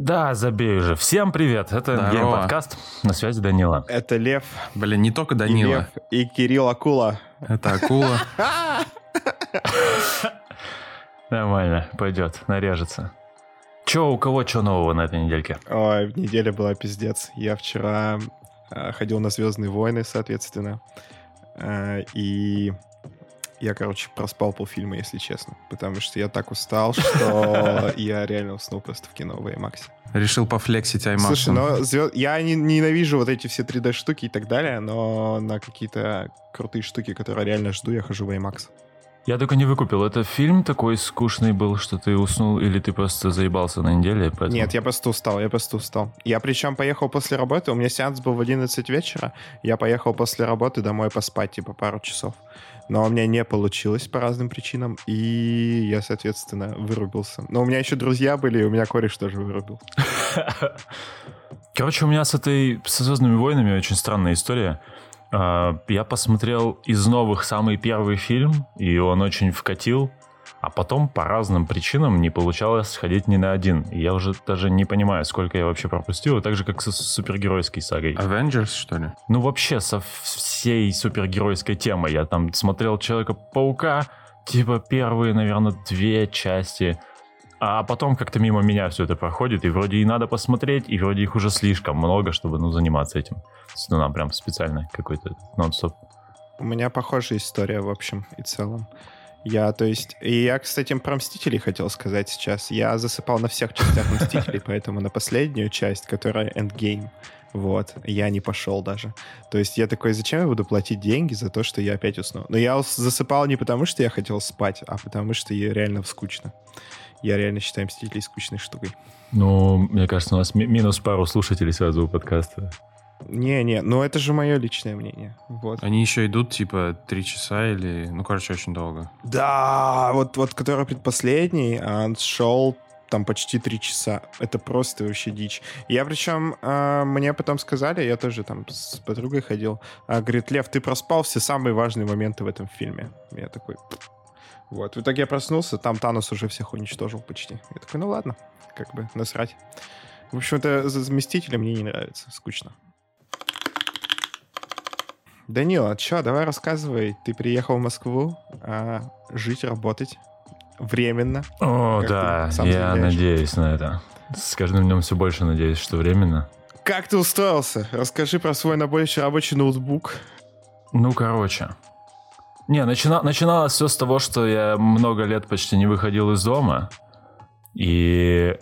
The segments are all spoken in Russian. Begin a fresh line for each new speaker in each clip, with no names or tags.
Да, забей уже. Всем привет. Это гейм-подкаст. На связи Данила.
Это Лев,
Блин, не только
и
Данила.
Лев и Кирилл Акула.
Это акула.
Нормально, пойдет, нарежется. Че, у кого что нового на этой недельке?
Ой, неделя была пиздец. Я вчера э, ходил на Звездные войны, соответственно. Э, и я, короче, проспал полфильма, если честно. Потому что я так устал, что я реально уснул просто в кино в IMAX.
Решил пофлексить IMAX.
Слушай, но звё- я не- ненавижу вот эти все 3D-штуки и так далее, но на какие-то крутые штуки, которые реально жду, я хожу в IMAX.
Я только не выкупил. Это фильм такой скучный был, что ты уснул, или ты просто заебался на неделе? поэтому-
Нет, я просто устал, я просто устал. Я причем поехал после работы, у меня сеанс был в 11 вечера, я поехал после работы домой поспать, типа, пару часов. Но у меня не получилось по разным причинам, и я, соответственно, вырубился. Но у меня еще друзья были, и у меня кореш тоже вырубил.
Короче, у меня с этой с «Звездными войнами» очень странная история. А, Я посмотрел из новых самый первый фильм, и он очень вкатил, а потом по разным причинам не получалось сходить ни на один. И я уже даже не понимаю, сколько я вообще пропустил, так же, как со супергеройской сагой.
Avengers, что ли?
Ну, вообще, со всей супергеройской темой. Я там смотрел Человека-паука, типа первые, наверное, две части. А потом как-то мимо меня все это проходит, и вроде и надо посмотреть, и вроде их уже слишком много, чтобы, ну, заниматься этим. Ну, нам прям специально какой-то нон-стоп.
У меня похожая история, в общем и целом. Я, то есть... И я, кстати, про Мстителей хотел сказать сейчас. Я засыпал на всех частях Мстителей, поэтому на последнюю часть, которая Endgame, вот, я не пошел даже. То есть я такой, зачем я буду платить деньги за то, что я опять усну? Но я засыпал не потому, что я хотел спать, а потому что я реально скучно. Я реально считаю Мстителей скучной штукой.
Ну, мне кажется, у нас ми- минус пару слушателей сразу у подкаста.
Не-не, ну это же мое личное мнение. Вот.
Они еще идут, типа, три часа или... Ну, короче, очень долго.
Да, вот, вот который предпоследний, а он шел там почти три часа. Это просто вообще дичь. Я причем, а, мне потом сказали, я тоже там с подругой ходил, а, говорит, Лев, ты проспал все самые важные моменты в этом фильме. Я такой... Вот, в итоге я проснулся, там Танос уже всех уничтожил почти. Я такой, ну ладно, как бы насрать. В общем, это за заместителя мне не нравится, скучно. Данила, чё, давай рассказывай. Ты приехал в Москву а, жить, работать временно.
О, да, я надеюсь на это. С каждым днем все больше надеюсь, что временно.
Как ты устроился? Расскажи про свой рабочий, рабочий ноутбук.
Ну, короче. Не, начина- начиналось все с того, что я много лет почти не выходил из дома. И,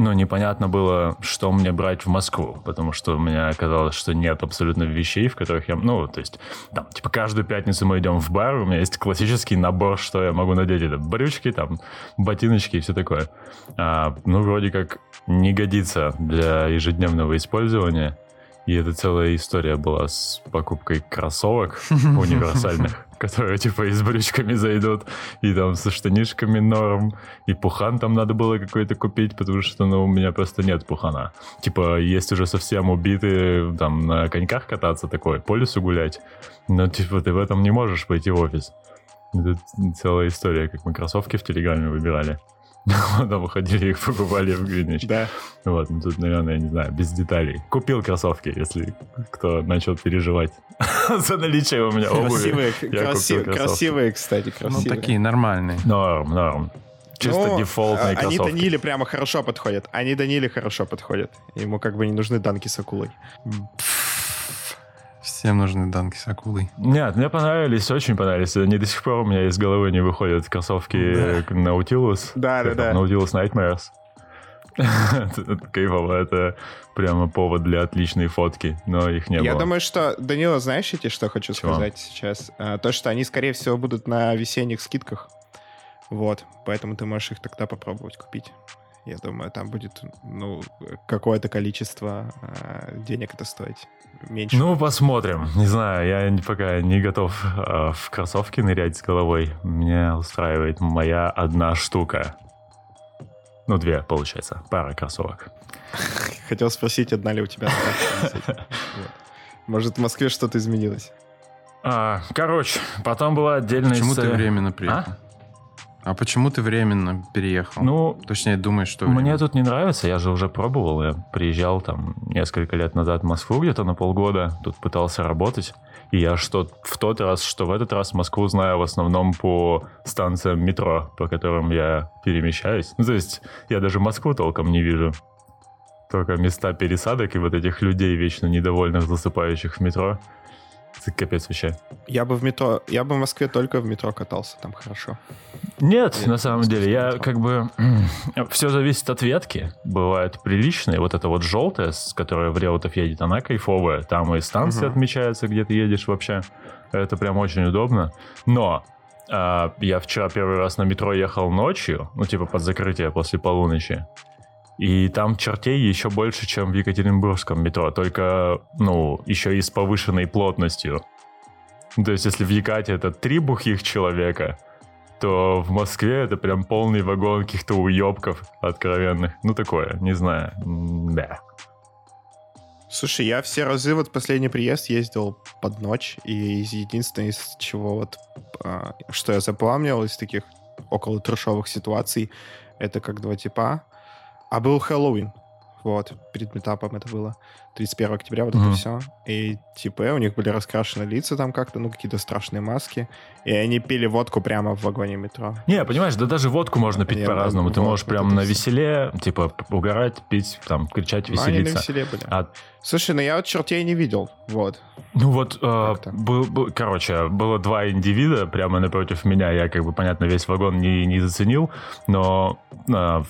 ну, непонятно было, что мне брать в Москву, потому что у меня оказалось, что нет абсолютно вещей, в которых я... Ну, то есть, там, типа, каждую пятницу мы идем в бар, у меня есть классический набор, что я могу надеть. Это брючки, там, ботиночки и все такое. А, ну, вроде как не годится для ежедневного использования. И это целая история была с покупкой кроссовок универсальных, которые типа и с брючками зайдут, и там со штанишками норм, и пухан там надо было какой-то купить, потому что ну, у меня просто нет пухана. Типа есть уже совсем убитые там на коньках кататься такой, по лесу гулять, но типа ты в этом не можешь пойти в офис. Это целая история, как мы кроссовки в Телеграме выбирали. Потом выходили их покупали в Гринвич.
Да.
Вот, ну тут, наверное, я не знаю, без деталей. Купил кроссовки, если кто начал переживать за наличие у меня обуви.
Красивые, красивые, кстати,
Ну,
красивые.
такие нормальные.
Норм, норм. Чисто
Ну,
дефолтные
а- Они
кроссовки.
Даниле прямо хорошо подходят. Они Даниле хорошо подходят. Ему как бы не нужны данки с акулой.
Всем нужны данки с акулой.
Нет, мне понравились, очень понравились. Они до сих пор у меня из головы не выходят кроссовки э, Nautilus.
Да, да, да.
Nautilus Nightmares. Это Кайфово, это прямо повод для отличной фотки, но их не
Я
было.
думаю, что, Данила, знаешь, я тебе что хочу
Чего?
сказать сейчас? А, То, что они, скорее всего, будут на весенних скидках. Вот, поэтому ты можешь их тогда попробовать купить. Я думаю, там будет, ну, какое-то количество а, денег это стоить. Меньше.
Ну, посмотрим. Не знаю, я пока не готов э, в кроссовки нырять с головой. Меня устраивает моя одна штука. Ну, две, получается. Пара кроссовок.
Хотел спросить, одна ли у тебя. Может, в Москве что-то изменилось?
А, короче, потом была отдельная
Почему ты временно приехал? А почему ты временно переехал?
Ну,
Точнее, думаешь, что...
Мне
временно?
тут не нравится, я же уже пробовал. Я приезжал там несколько лет назад в Москву где-то на полгода, тут пытался работать. И я что в тот раз, что в этот раз Москву знаю в основном по станциям метро, по которым я перемещаюсь. Ну, то есть я даже Москву толком не вижу. Только места пересадок и вот этих людей вечно недовольных, засыпающих в метро. Это капец вообще.
Я бы в метро, я бы в Москве только в метро катался, там хорошо.
Нет,
Нет,
на самом деле, я как бы... Все зависит от ветки. Бывают приличные. Вот это вот желтая, с которой в Реутов едет, она кайфовая. Там и станции
Мгм.
отмечаются, где ты едешь вообще. Это прям очень удобно. Но а, я вчера первый раз на метро ехал ночью, ну, типа под закрытие после полуночи. И там чертей еще больше, чем в Екатеринбургском метро, только, ну, еще и с повышенной плотностью. То есть, если в Екате это три бухих человека, то в Москве это прям полный вагон каких-то уебков откровенных. Ну, такое, не знаю. Да.
Слушай, я все разы вот последний приезд ездил под ночь, и единственное, из чего вот, а, что я запомнил из таких около трешовых ситуаций, это как два типа. А был Хэллоуин. Вот, перед метапом это было. 31 октября, вот
Мгм.
это все. И типа у них были раскрашены лица там как-то, ну, какие-то страшные маски. И они пили водку прямо в вагоне метро.
Не, понимаешь, да даже водку можно пить по-разному. Ты можешь прям на веселе, типа, угорать, пить, там, кричать,
Ну, они на
веселиться.
были.
А
Слушай, ну я вот чертей не видел. Вот.
Ну вот, э, был, был- короче, было два индивида прямо напротив меня. Я, как бы, понятно, весь вагон не, не заценил, но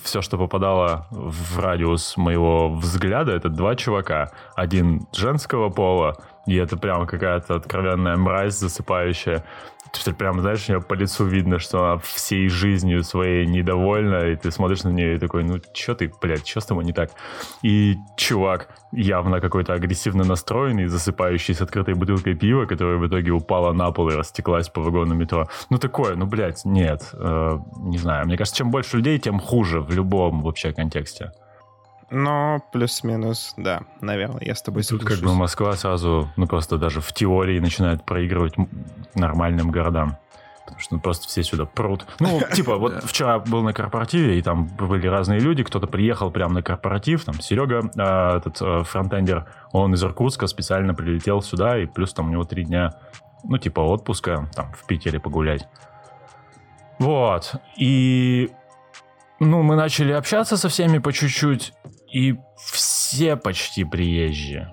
все, что попадало в радиус моего взгляда, это два чувака. Один женского пола, и это прям какая-то откровенная мразь засыпающая. Ты прям, знаешь, у нее по лицу видно, что она всей жизнью своей недовольна, и ты смотришь на нее и такой, ну, что ты, блядь, что с тобой не так? И чувак явно какой-то агрессивно настроенный, засыпающий с открытой бутылкой пива, которая в итоге упала на пол и растеклась по вагону метро. Ну, такое, ну, блядь, нет. Э, не знаю, мне кажется, чем больше людей, тем хуже в любом вообще контексте.
Но плюс-минус, да, наверное, я с тобой
Тут
соглашусь.
как бы Москва сразу, ну, просто даже в теории начинает проигрывать нормальным городам. Потому что ну, просто все сюда прут. Ну, типа, вот вчера был на корпоративе, и там были разные люди. Кто-то приехал прямо на корпоратив. Там Серега, а, этот а, фронтендер, он из Иркутска специально прилетел сюда, и плюс там у него три дня, ну, типа, отпуска, там, в Питере погулять. Вот. И, ну, мы начали общаться со всеми по чуть-чуть, и все почти приезжие.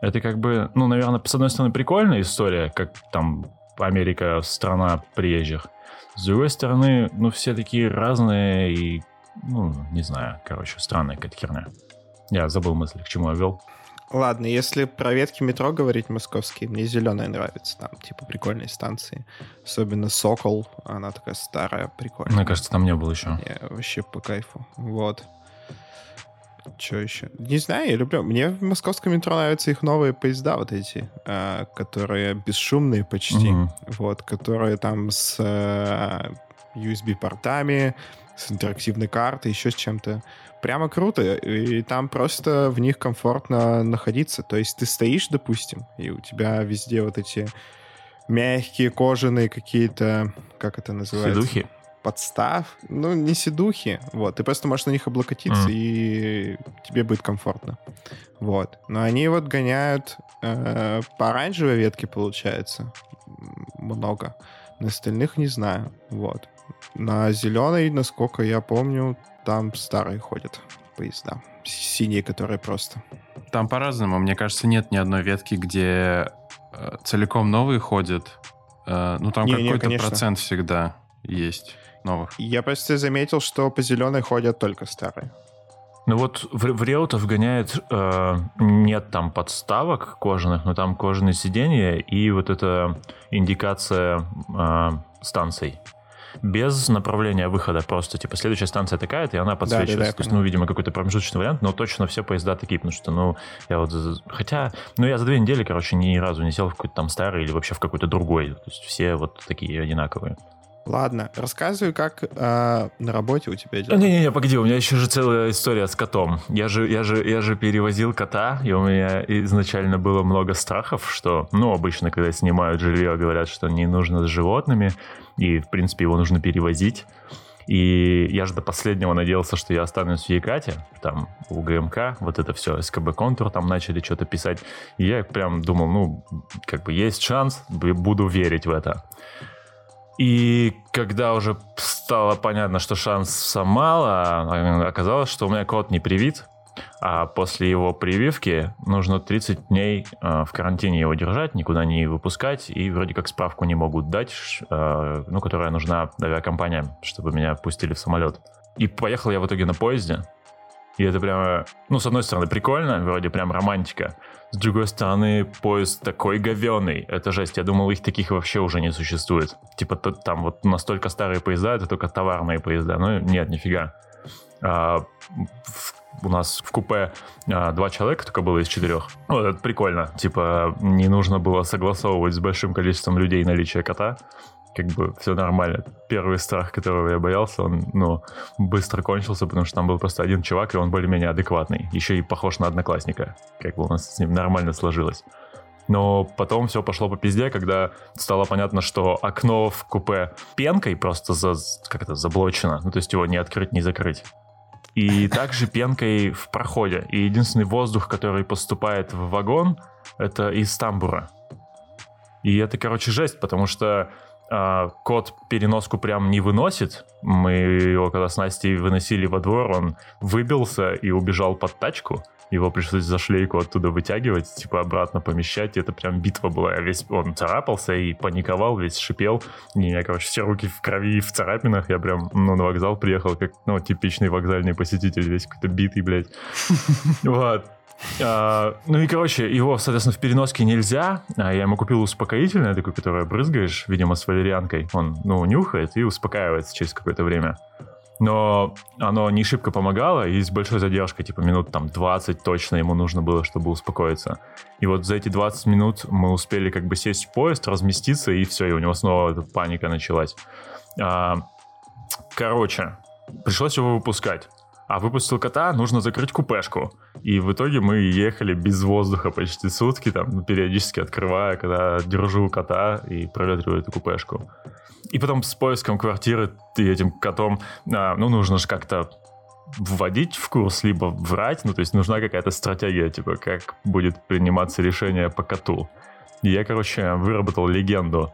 Это как бы, ну, наверное, с одной стороны, прикольная история, как там Америка страна приезжих. С другой стороны, ну, все такие разные и, ну, не знаю, короче, странная какая-то херня. Я забыл мысль, к чему я вел.
Ладно, если про ветки метро говорить московские, мне зеленая нравится. Там, типа, прикольные станции. Особенно Сокол, она такая старая, прикольная.
Мне кажется, там не было еще.
Мне вообще по кайфу. Вот. Что еще? Не знаю, я люблю. Мне в московском метро нравятся их новые поезда, вот эти, а, которые бесшумные почти.
Мгм.
Вот, которые там с э, USB-портами, с интерактивной картой, еще с чем-то. Прямо круто. И там просто в них комфортно находиться. То есть ты стоишь, допустим, и у тебя везде вот эти мягкие кожаные какие-то, как это называется?
Федухи?
Подстав, ну, не седухи, вот, ты просто можешь на них облокотиться,
Мгм.
и тебе будет комфортно, вот. Но они вот гоняют э, по оранжевой ветке, получается, много, на остальных не знаю, вот. На зеленой, насколько я помню, там старые ходят поезда, синие, которые просто.
Там по-разному. Мне кажется, нет ни одной ветки, где э, целиком новые ходят. Э, ну, там какой-то процент всегда есть новых.
Я просто заметил, что по зеленой ходят только старые.
Ну вот в, в Реутов гоняет, э, нет там подставок кожаных, но там кожаные сиденья и вот эта индикация э, станций. Без направления выхода, просто типа следующая станция такая-то, и она подсвечивается.
да, я
То есть, ну, видимо, какой-то промежуточный вариант, но точно все поезда такие, потому что, ну, я вот... Хотя, ну, я за две недели, короче, ни разу не сел в какой-то там старый или вообще в какой-то другой. То есть все вот такие одинаковые.
Ладно, рассказывай, как э, на работе у тебя дела.
Не-не-не, погоди, у меня еще же целая история с котом. Я же, я же, я же перевозил кота, и у меня изначально было много страхов, что, ну, обычно, когда снимают жилье, говорят, что не нужно с животными, и, в принципе, его нужно перевозить. И я же до последнего надеялся, что я останусь в Екате, там, у ГМК, вот это все, СКБ Контур там начали что-то писать. И я прям думал, ну, как бы есть шанс, буду верить в это. И когда уже стало понятно, что шансов мало, оказалось, что у меня кот не привит, а после его прививки нужно 30 дней э, в карантине его держать, никуда не выпускать, и вроде как справку не могут дать, э, ну, которая нужна авиакомпаниям, чтобы меня пустили в самолет. И поехал я в итоге на поезде, и это прямо, ну, с одной стороны, прикольно, вроде прям романтика. С другой стороны, поезд такой говеный. Это жесть. Я думал, их таких вообще уже не существует. Типа там вот настолько старые поезда, это только товарные поезда. Ну, нет, нифига. А, в, у нас в купе а, два человека только было из четырех. Вот это прикольно. Типа не нужно было согласовывать с большим количеством людей наличие кота как бы все нормально. Первый страх, которого я боялся, он, ну, быстро кончился, потому что там был просто один чувак, и он более-менее адекватный. Еще и похож на одноклассника. Как бы у нас с ним нормально сложилось. Но потом все пошло по пизде, когда стало понятно, что окно в купе пенкой просто за, как это, заблочено. Ну, то есть его не открыть, не закрыть. И также пенкой в проходе. И единственный воздух, который поступает в вагон, это из тамбура. И это, короче, жесть, потому что кот переноску прям не выносит. Мы его когда с Настей выносили во двор, он выбился и убежал под тачку. Его пришлось за шлейку оттуда вытягивать, типа обратно помещать. Это прям битва была. Весь он царапался и паниковал, весь шипел. И меня, короче, все руки в крови и в царапинах. Я прям ну, на вокзал приехал, как ну, типичный вокзальный посетитель, весь какой-то битый, блядь. Вот. А, ну и, короче, его, соответственно, в переноске нельзя. А я ему купил успокоительное, такое, которое брызгаешь, видимо, с валерьянкой. Он, ну, нюхает и успокаивается через какое-то время. Но оно не шибко помогало, и с большой задержкой, типа минут там 20 точно ему нужно было, чтобы успокоиться. И вот за эти 20 минут мы успели как бы сесть в поезд, разместиться, и все, и у него снова эта паника началась. А, короче, пришлось его выпускать. А выпустил кота, нужно закрыть купешку. И в итоге мы ехали без воздуха почти сутки, там, ну, периодически открывая, когда держу кота и проветриваю эту купешку. И потом с поиском квартиры ты этим котом, а, ну, нужно же как-то вводить в курс, либо врать, ну, то есть нужна какая-то стратегия, типа, как будет приниматься решение по коту. И я, короче, выработал легенду,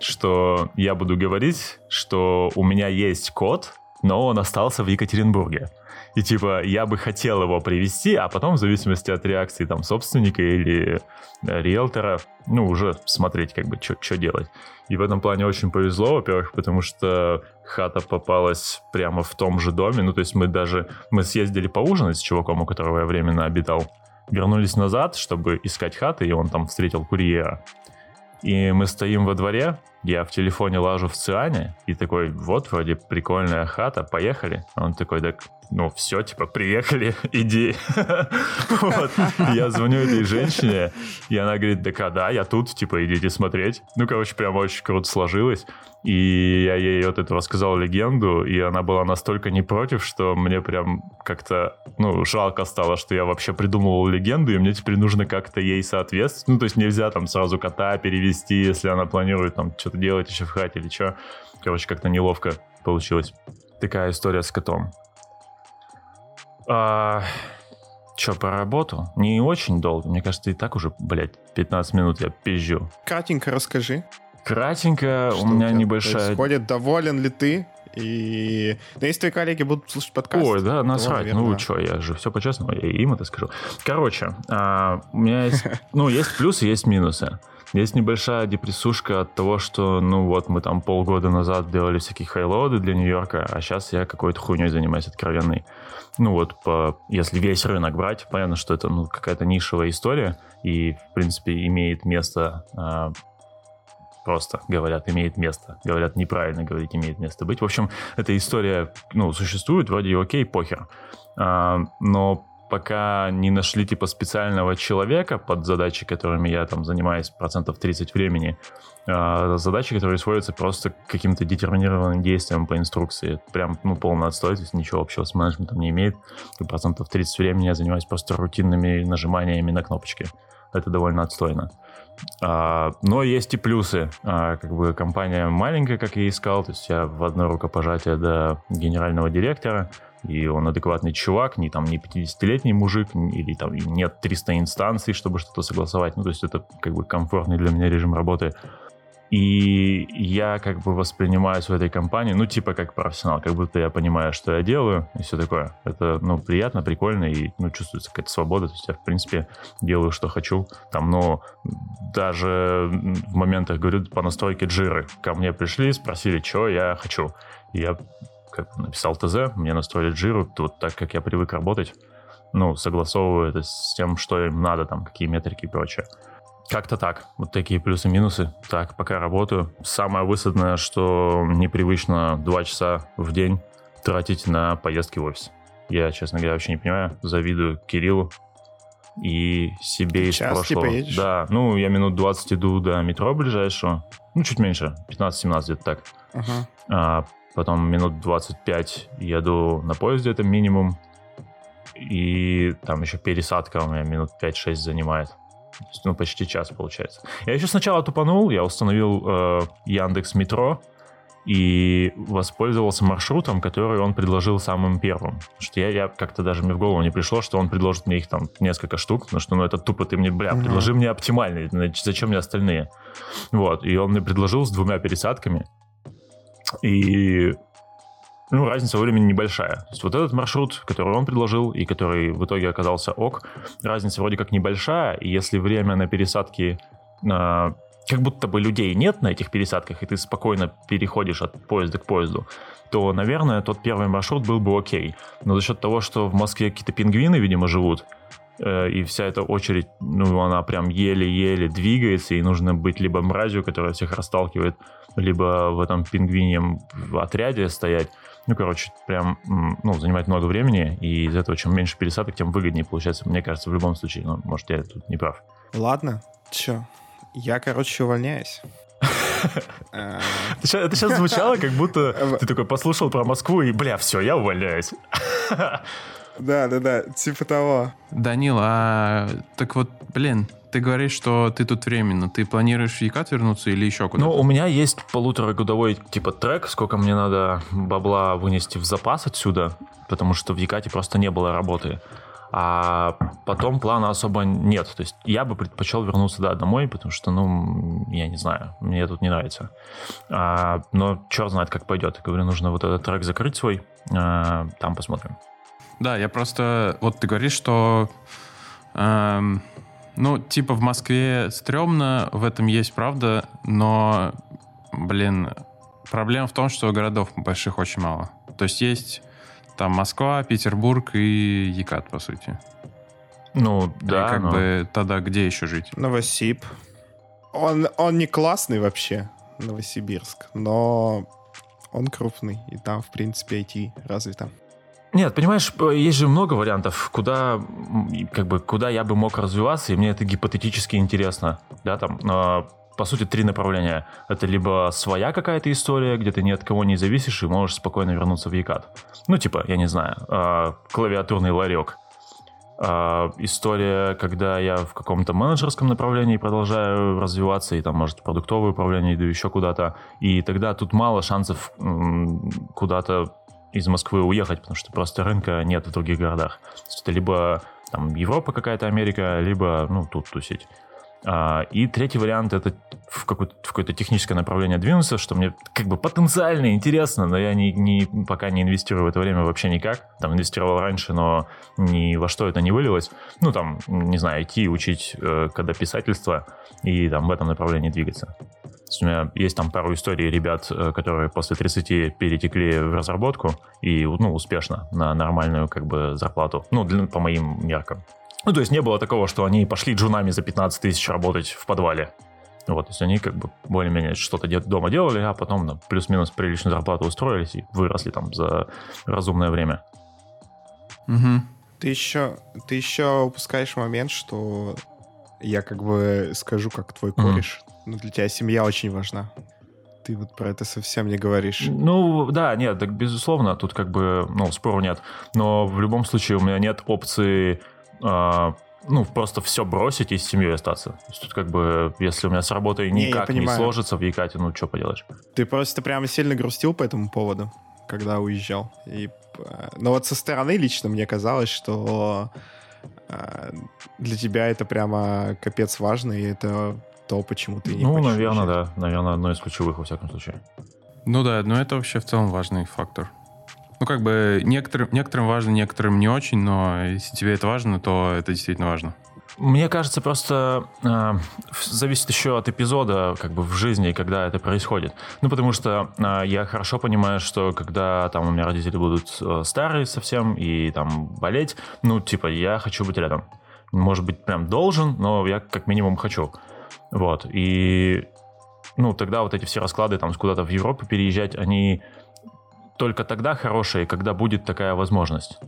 что я буду говорить, что у меня есть кот, но он остался в Екатеринбурге. И типа я бы хотел его привести, а потом в зависимости от реакции там собственника или э, риэлтора, ну уже смотреть как бы что делать. И в этом плане очень повезло, во-первых, потому что хата попалась прямо в том же доме. Ну то есть мы даже, мы съездили поужинать с чуваком, у которого я временно обитал. Вернулись назад, чтобы искать хаты, и он там встретил курьера. И мы стоим во дворе, я в телефоне лажу в Циане, и такой, вот, вроде прикольная хата, поехали. Он такой, так, ну, все, типа, приехали, иди. Я звоню этой женщине, и она говорит, да, да, я тут, типа, идите смотреть. Ну, короче, прям очень круто сложилось. И я ей вот эту рассказал легенду, и она была настолько не против, что мне прям как-то, ну, жалко стало, что я вообще придумывал легенду, и мне теперь нужно как-то ей соответствовать. Ну, то есть нельзя там сразу кота перевести, если она планирует там что-то делать еще в хате или что. Короче, как-то неловко получилось. Такая история с котом. А, Че, по работу? Не очень долго. Мне кажется, и так уже, блядь, 15 минут я пизжу.
Кратенько расскажи.
Кратенько, что у меня у небольшая...
Происходит, доволен ли ты? И ну, если твои коллеги будут слушать подкаст...
Ой, да, насрать. То, ну, что, я же все по-честному, я им это скажу. Короче, а, у меня есть... Ну, есть плюсы, есть минусы. Есть небольшая депрессушка от того, что, ну, вот мы там полгода назад делали всякие хайлоуды для Нью-Йорка, а сейчас я какой-то хуйней занимаюсь откровенной. Ну, вот, по, если весь рынок брать, понятно, что это, ну, какая-то нишевая история, и, в принципе, имеет место а, просто говорят, имеет место. Говорят, неправильно говорить, имеет место быть. В общем, эта история, ну, существует, вроде окей, похер. А, но пока не нашли типа специального человека под задачи, которыми я там занимаюсь процентов 30 времени, а, задачи, которые сводятся просто каким-то детерминированным действиям по инструкции. Прям, ну, полный отстой, то есть ничего общего с менеджментом не имеет. И процентов 30 времени я занимаюсь просто рутинными нажиманиями на кнопочки. Это довольно отстойно. А, но есть и плюсы. А, как бы компания маленькая, как я искал, то есть я в одно рукопожатие до генерального директора, и он адекватный чувак, не там не 50-летний мужик, или там нет 300 инстанций, чтобы что-то согласовать. Ну, то есть это как бы комфортный для меня режим работы. И я как бы воспринимаюсь в этой компании, ну, типа как профессионал, как будто я понимаю, что я делаю, и все такое. Это, ну, приятно, прикольно, и, ну, чувствуется какая-то свобода. То есть я, в принципе, делаю, что хочу. Там, ну, даже в моментах, говорю, по настройке джиры. Ко мне пришли, спросили, что я хочу. я как написал ТЗ, мне настроили джиру, вот так, как я привык работать. Ну, согласовываю это с тем, что им надо, там, какие метрики и прочее. Как-то так. Вот такие плюсы-минусы. Так, пока работаю. Самое высадное, что непривычно два часа в день тратить на поездки в офис. Я, честно говоря, вообще не понимаю. Завидую Кириллу и себе из
Час
прошлого.
типа едешь?
Да, ну, я минут 20 иду до метро ближайшего. Ну, чуть меньше, 15-17 где-то так.
Ага.
А, потом минут 25 еду на поезде, это минимум. И там еще пересадка у меня минут 5-6 занимает. То есть, ну, почти час получается. Я еще сначала тупанул, я установил э, Яндекс Метро и воспользовался маршрутом, который он предложил самым первым. Потому что я, я как-то даже мне в голову не пришло, что он предложит мне их там несколько штук, потому что, ну, это тупо ты мне, бля, предложи мне оптимальный, значит, зачем мне остальные? Вот, и он мне предложил с двумя пересадками, и ну, разница во времени небольшая. То есть вот этот маршрут, который он предложил и который в итоге оказался ок, разница вроде как небольшая, и если время на пересадке а, как будто бы людей нет на этих пересадках, и ты спокойно переходишь от поезда к поезду, то, наверное, тот первый маршрут был бы окей. Но за счет того, что в Москве какие-то пингвины, видимо, живут, э, и вся эта очередь, ну, она прям еле-еле двигается, и нужно быть либо мразью, которая всех расталкивает, либо в этом пингвиньем отряде стоять. Ну, короче, прям, ну, занимает много времени, и из этого чем меньше пересадок, тем выгоднее получается, мне кажется, в любом случае. Ну, может, я тут не прав.
Ладно, чё? Я, короче, увольняюсь. Э,
это сейчас звучало, как будто ты такой послушал про Москву, и, бля, все, я увольняюсь.
Да, да, да, типа того.
Данил, а так вот, блин, ты говоришь, что ты тут временно. Ты планируешь в Екат вернуться или еще куда-то?
Ну, у меня есть полуторагодовой типа трек, сколько мне надо бабла вынести в запас отсюда, потому что в Якате просто не было работы. А потом плана особо нет. То есть я бы предпочел вернуться, да, домой, потому что, ну, я не знаю, мне тут не нравится. А, но черт знает, как пойдет. Я говорю, нужно вот этот трек закрыть свой, а, там посмотрим.
Да, я просто... Вот ты говоришь, что... эм, ну, типа в Москве стрёмно, в этом есть правда, но, блин, проблема в том, что городов больших очень мало. То есть есть там Москва, Петербург и Екат, по сути.
Ну,
И
да,
как
но-
бы тогда где еще жить?
Новосиб. Он, он не классный вообще, Новосибирск, но он крупный, и там, в принципе, IT развито.
Нет, понимаешь, есть же много вариантов, куда, как бы, куда я бы мог развиваться, и мне это гипотетически интересно. Да, там, а, по сути, три направления. Это либо своя какая-то история, где ты ни от кого не зависишь и можешь спокойно вернуться в Екат. Ну, типа, я не знаю, а, клавиатурный ларек. А, история, когда я в каком-то менеджерском направлении продолжаю развиваться, и там, может, продуктовое управление иду еще куда-то, и тогда тут мало шансов куда-то из Москвы уехать, потому что просто рынка нет в других городах. Это либо там Европа какая-то, Америка, либо, ну, тут тусить. А, и третий вариант это в какое-то, в какое-то техническое направление двинуться, что мне как бы потенциально интересно, но я не, не, пока не инвестирую в это время вообще никак. Там инвестировал раньше, но ни во что это не вылилось. Ну, там, не знаю, идти учить э, когда писательство и там в этом направлении двигаться. У меня есть там пару историй ребят, э, которые после 30 перетекли в разработку и, ну, успешно на нормальную как бы зарплату. Ну, для- по моим меркам. Ну, то есть не было такого, что они пошли джунами за 15 тысяч работать в подвале. Вот, то есть они как бы более-менее что-то дома делали, а потом на плюс-минус приличную зарплату устроились и выросли там за разумное время.
Мгм.
Ты еще, ты еще упускаешь момент, что я как бы скажу, как твой кореш. Mm. Ну, для тебя семья очень важна. Ты вот про это совсем не говоришь.
Ну, да, нет, так безусловно, тут как бы, ну, спору нет. Но в любом случае у меня нет опции, э, ну, просто все бросить и с семьей остаться. То есть тут как бы, если у меня с работой никак не, не сложится в Якате, ну, что поделаешь.
Ты просто прямо сильно грустил по этому поводу, когда уезжал. И, э, но вот со стороны лично мне казалось, что э, для тебя это прямо капец важно, и это то, почему ты не
Ну, наверное, уезжать. да. Наверное, одно из ключевых, во всяком случае.
Ну да, но это вообще в целом важный фактор. Ну, как бы некоторым, некоторым важно, некоторым не очень, но если тебе это важно, то это действительно важно.
Мне кажется, просто э, зависит еще от эпизода как бы в жизни, когда это происходит. Ну, потому что э, я хорошо понимаю, что когда там у меня родители будут э, старые совсем и там болеть, ну, типа, я хочу быть рядом. Может быть, прям должен, но я как минимум хочу. Вот. И ну, тогда вот эти все расклады там куда-то в Европу переезжать, они только тогда хорошие, когда будет такая возможность.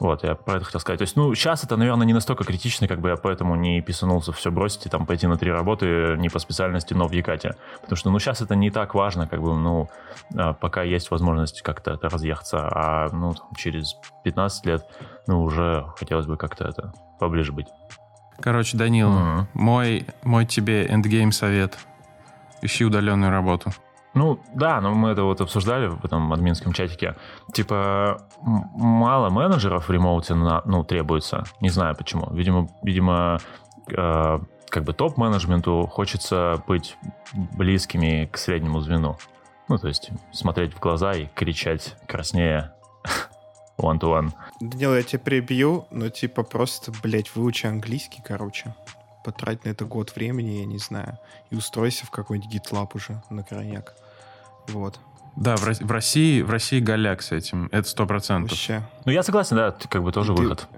Вот, я про это хотел сказать. То есть, ну, сейчас это, наверное, не настолько критично, как бы я поэтому не писанулся все бросить и там пойти на три работы не по специальности, но в Якате. Потому что, ну, сейчас это не так важно, как бы, ну, а, пока есть возможность как-то это разъехаться, а, ну, через 15 лет, ну, уже хотелось бы как-то это поближе быть.
Короче, Данил, mm-hmm. мой, мой тебе эндгейм совет. Ищи удаленную работу.
Ну, да, но мы это вот обсуждали в этом админском чатике. Типа, мало менеджеров в ремоуте на, ну, требуется. Не знаю почему. Видимо, видимо э, как бы топ-менеджменту хочется быть близкими к среднему звену. Ну, то есть смотреть в глаза и кричать краснее one-to-one.
Данил, я тебя прибью, но типа просто, блядь, выучи английский, короче. Потрать на это год времени, я не знаю. И устройся в какой-нибудь GitLab уже на крайняк. Вот.
Да, в, в России, в России голяк с этим, это сто процентов. Вообще.
Ну, я согласен, да, это как бы тоже ты, выход.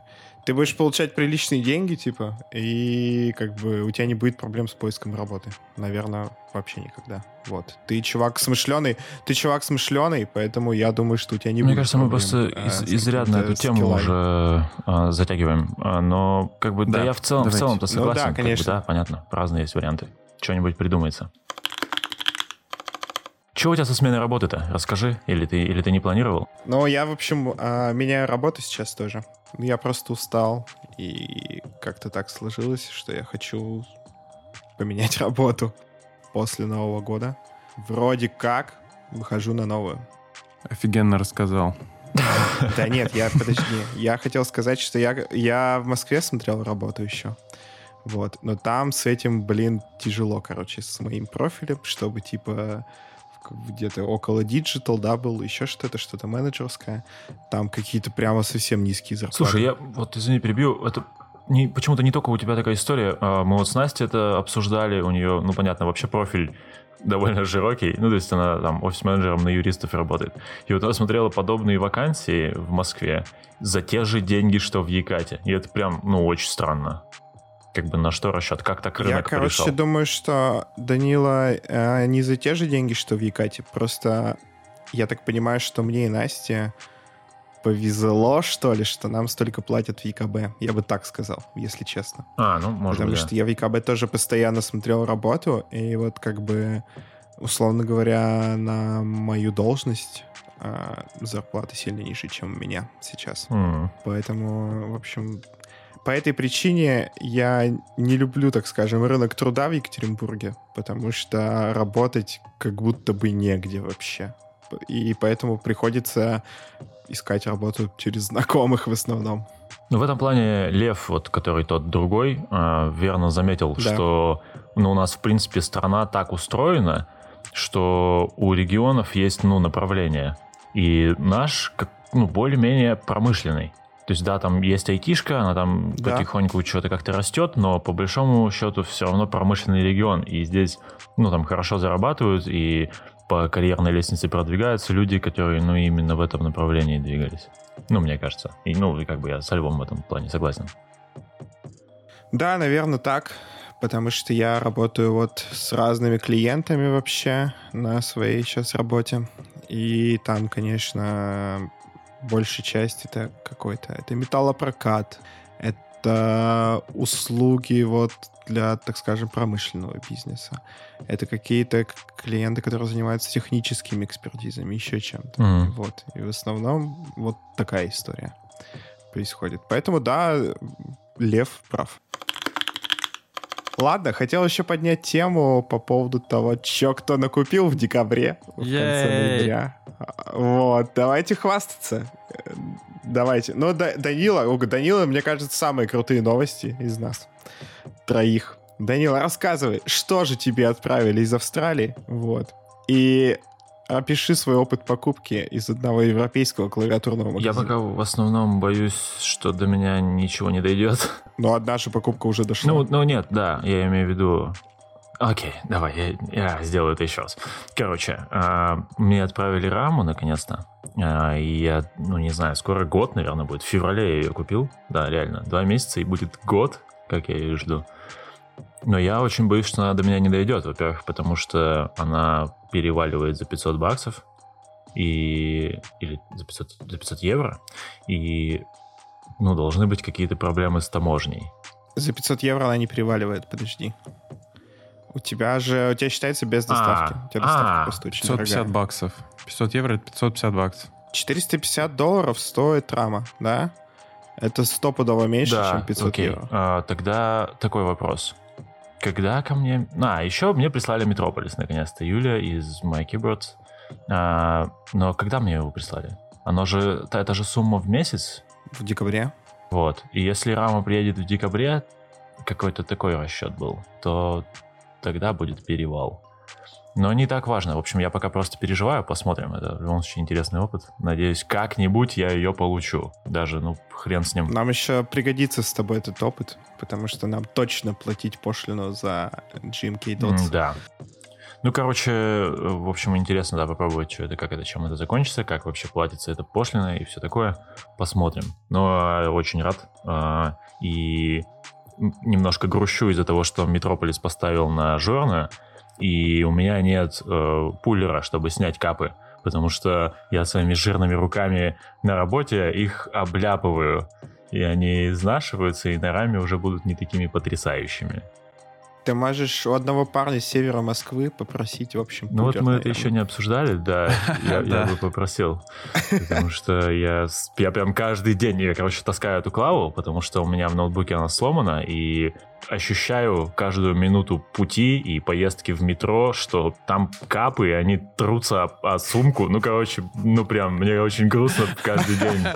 Ты будешь получать приличные деньги, типа, и как бы у тебя не будет проблем с поиском работы. Наверное, вообще никогда. Вот. Ты чувак смышленый, ты чувак смышленый, поэтому я думаю, что у тебя не
Мне
будет
кажется, мы просто а, из, изрядно эту тему скиллами. уже а, затягиваем. А, но как бы, да, да я в целом, в целом-то согласен. Ну, да, конечно. Как бы, да, понятно, разные есть варианты. Что-нибудь придумается. Что у тебя со сменой работы-то? Расскажи, или ты, или ты не планировал?
Ну, я, в общем, а, меняю работу сейчас тоже. Я просто устал, и как-то так сложилось, что я хочу поменять работу после Нового года. Вроде как выхожу на новую.
Офигенно рассказал.
Да нет, я, подожди, я хотел сказать, что я, я в Москве смотрел работу еще. Вот, но там с этим, блин, тяжело, короче, с моим профилем, чтобы, типа, где-то около Digital, да, был еще что-то, что-то менеджерское. Там какие-то прямо совсем низкие зарплаты.
Слушай, я вот, извини, перебью, это не, почему-то не только у тебя такая история. А, мы вот с Настей это обсуждали, у нее, ну, понятно, вообще профиль довольно широкий, ну, то есть она там офис-менеджером на юристов работает. И вот она смотрела подобные вакансии в Москве за те же деньги, что в Якате. И это прям, ну, очень странно как бы на что расчет? Как так рынок
Я, короче, пришел? думаю, что Данила э, не за те же деньги, что в Якате. Просто я так понимаю, что мне и Насте повезло, что ли, что нам столько платят в ЕКБ. Я бы так сказал, если честно.
А, ну, может
Потому
быть,
что да. я в ЕКБ тоже постоянно смотрел работу, и вот как бы, условно говоря, на мою должность э, зарплата сильно ниже, чем у меня сейчас. Mm. Поэтому, в общем, по этой причине я не люблю, так скажем, рынок труда в Екатеринбурге, потому что работать как будто бы негде вообще. И поэтому приходится искать работу через знакомых в основном.
Ну, в этом плане Лев, вот, который тот другой, э, верно заметил, да. что ну, у нас, в принципе, страна так устроена, что у регионов есть ну, направление. И наш, ну, более-менее промышленный. То есть, да, там есть айтишка, она там да. потихоньку что-то как-то растет, но по большому счету все равно промышленный регион. И здесь, ну, там хорошо зарабатывают, и по карьерной лестнице продвигаются люди, которые, ну, именно в этом направлении двигались. Ну, мне кажется. И, ну, и как бы я со Львом в этом плане согласен.
Да, наверное, так. Потому что я работаю вот с разными клиентами вообще на своей сейчас работе. И там, конечно, большая часть это какой-то... Это металлопрокат, это услуги вот для, так скажем, промышленного бизнеса. Это какие-то клиенты, которые занимаются техническими экспертизами, еще чем-то.
Мгм.
Вот. И в основном вот такая история происходит. Поэтому, да, Лев прав. Ладно, хотел еще поднять тему по поводу того, что кто накупил в декабре, в конце ноября. Вот, давайте хвастаться. Давайте. Ну, Да- Данила, о, Данила, мне кажется, самые крутые новости из нас. Троих. Данила, рассказывай, что же тебе отправили из Австралии? Вот. И опиши свой опыт покупки из одного европейского клавиатурного магазина.
Я пока в основном боюсь, что до меня ничего не дойдет.
Но одна же покупка уже дошла.
Ну, ну нет, да, я имею в виду... Окей, давай, я, я сделаю это еще раз. Короче, а, мне отправили раму наконец-то. А, и я, ну не знаю, скоро год, наверное, будет. В феврале я ее купил. Да, реально. Два месяца и будет год, как я ее жду. Но я очень боюсь, что она до меня не дойдет. Во-первых, потому что она переваливает за 500 баксов. И... Или за 500, за 500 евро. И... Ну, должны быть какие-то проблемы с таможней.
За 500 евро она не переваливает, подожди. У тебя же, у тебя считается без доставки.
А,
у тебя доставка
а,
просто очень
550
дорогая.
баксов. 500 евро — это 550 баксов.
450 долларов стоит рама, да? Это стопудово меньше,
да,
чем 500
окей.
евро.
А, тогда такой вопрос. Когда ко мне... А, еще мне прислали Метрополис, наконец-то, Юля из My Keyboards. А, но когда мне его прислали? Оно же... Это же сумма в месяц.
В декабре.
Вот. И если рама приедет в декабре, какой-то такой расчет был, то тогда будет перевал. Но не так важно. В общем, я пока просто переживаю, посмотрим. Это в любом случае интересный опыт. Надеюсь, как-нибудь я ее получу. Даже, ну, хрен с ним.
Нам еще пригодится с тобой этот опыт, потому что нам точно платить пошлину за GMK Dots.
Да. Ну, короче, в общем, интересно, да, попробовать, что это, как это, чем это закончится, как вообще платится эта пошлина и все такое. Посмотрим. Но э, очень рад. а, И немножко грущу из-за того, что Метрополис поставил на жорно, и у меня нет э, пулера, чтобы снять капы. Потому что я своими жирными руками на работе их обляпываю. И они изнашиваются, и на раме уже будут не такими потрясающими.
Ты можешь у одного парня с севера Москвы попросить, в общем,
Ну вот
пулер,
мы это
наверное.
еще не обсуждали, да, я, бы попросил. Потому что я, я прям каждый день, я, короче, таскаю эту клаву, потому что у меня в ноутбуке она сломана, и ощущаю каждую минуту пути и поездки в метро, что там капы, и они трутся о, о сумку. Ну, короче, ну прям, мне очень грустно каждый день.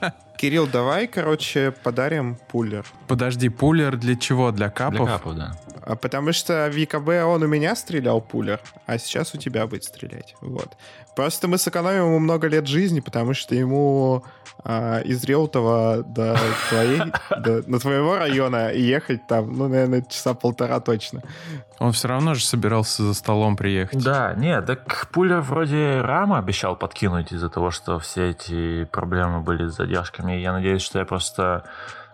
Кирилл, давай, короче, подарим пулер.
Подожди, пулер для чего? Для
Для
капов?
капов, да.
А Потому что в ЕКБ он у меня стрелял пулер, а сейчас у тебя будет стрелять. Вот. Просто мы сэкономим ему много лет жизни, потому что ему а, из Реутова до твоей, до, на твоего района ехать там, ну, наверное, часа полтора точно.
Он все равно же собирался за столом приехать.
Да, нет, так Пуля вроде рама обещал подкинуть из-за того, что все эти проблемы были с задержками. Я надеюсь, что я просто...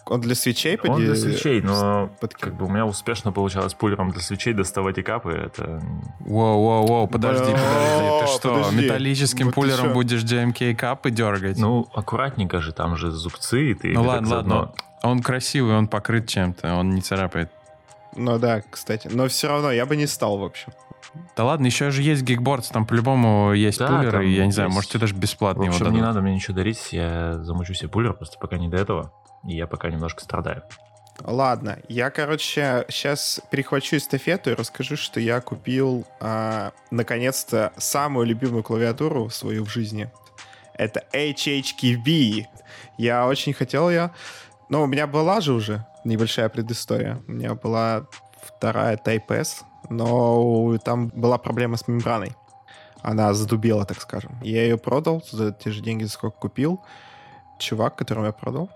Он для свечей
Он для свечей, но
подкинул.
как бы у меня успешно получалось пулером для свечей доставать и капы. Это
Воу-воу-воу, подожди,
Да,
подожди. Ты что,
подожди.
металлическим
Вот
пулером будешь GMK капы дергать?
Ну, аккуратненько же, там же зубцы, и ты...
Ну
так
ладно,
заодно-
ладно. Он красивый, он покрыт чем-то, он не царапает.
Ну да, кстати. Но все равно я бы не стал, в общем.
Да ладно, еще же есть Geekboards, там по-любому есть
Да,
пулеры, я не знаю,
есть.
может, тебе даже
В
бесплатно его
общем,
дадут.
не надо мне ничего дарить, я замучу себе пулер, просто пока не до этого. И я пока немножко страдаю.
Ладно, я, короче, сейчас перехвачу эстафету и расскажу, что я купил, а, наконец-то, самую любимую клавиатуру свою в жизни. Это HHKB. Я очень хотел ее. Но у меня была же уже небольшая предыстория. У меня была вторая Type S, но там была проблема с мембраной. Она задубела, так скажем. Я ее продал за те же деньги, сколько купил. Чувак, которому я продал,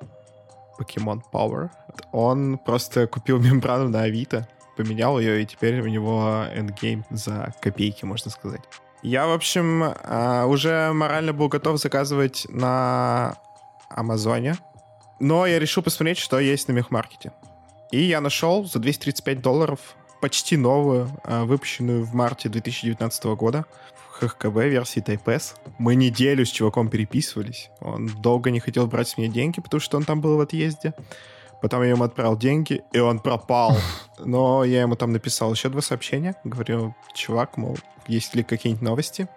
Pokemon Power, он просто купил мембрану на Авито, поменял ее, и теперь у него эндгейм за копейки, можно сказать. Я, в общем, а, уже морально был готов заказывать на Амазоне, но я решил посмотреть, что есть на мехмаркете. И я нашел за 235 долларов почти новую, а, выпущенную в марте 2019 года в версии Type S. Мы неделю с чуваком переписывались. Он долго не хотел брать с меня деньги, потому что он там был в отъезде. Потом я ему отправил деньги, и он пропал. Но я ему там написал еще два сообщения. Говорю, чувак, мол, есть ли какие-нибудь новости?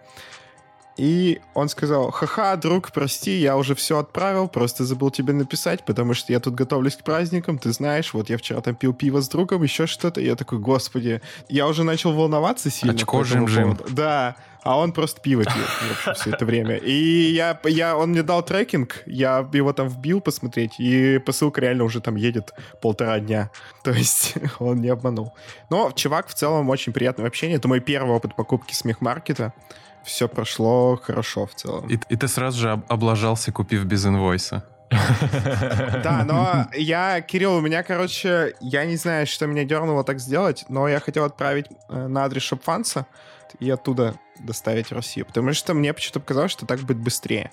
И он сказал, ха-ха, друг, прости, я уже все отправил, просто забыл тебе написать, потому что я тут готовлюсь к праздникам, ты знаешь, вот я вчера там пил пиво с другом, еще что-то, и я такой, господи, я уже начал волноваться сильно.
Очко жим-жим.
Да, а он просто пиво общем, все это время. И я, я, он мне дал трекинг, я его там вбил посмотреть, и посылка реально уже там едет полтора дня. То есть он не обманул. Но чувак в целом очень приятное общение. Это мой первый опыт покупки с мехмаркета все прошло хорошо в целом.
И, и ты сразу же об, облажался, купив без инвойса.
Да, но я, Кирилл, у меня, короче, я не знаю, что меня дернуло так сделать, но я хотел отправить э, на адрес шопфанса и оттуда доставить в Россию, потому что мне почему-то показалось, что так будет быстрее.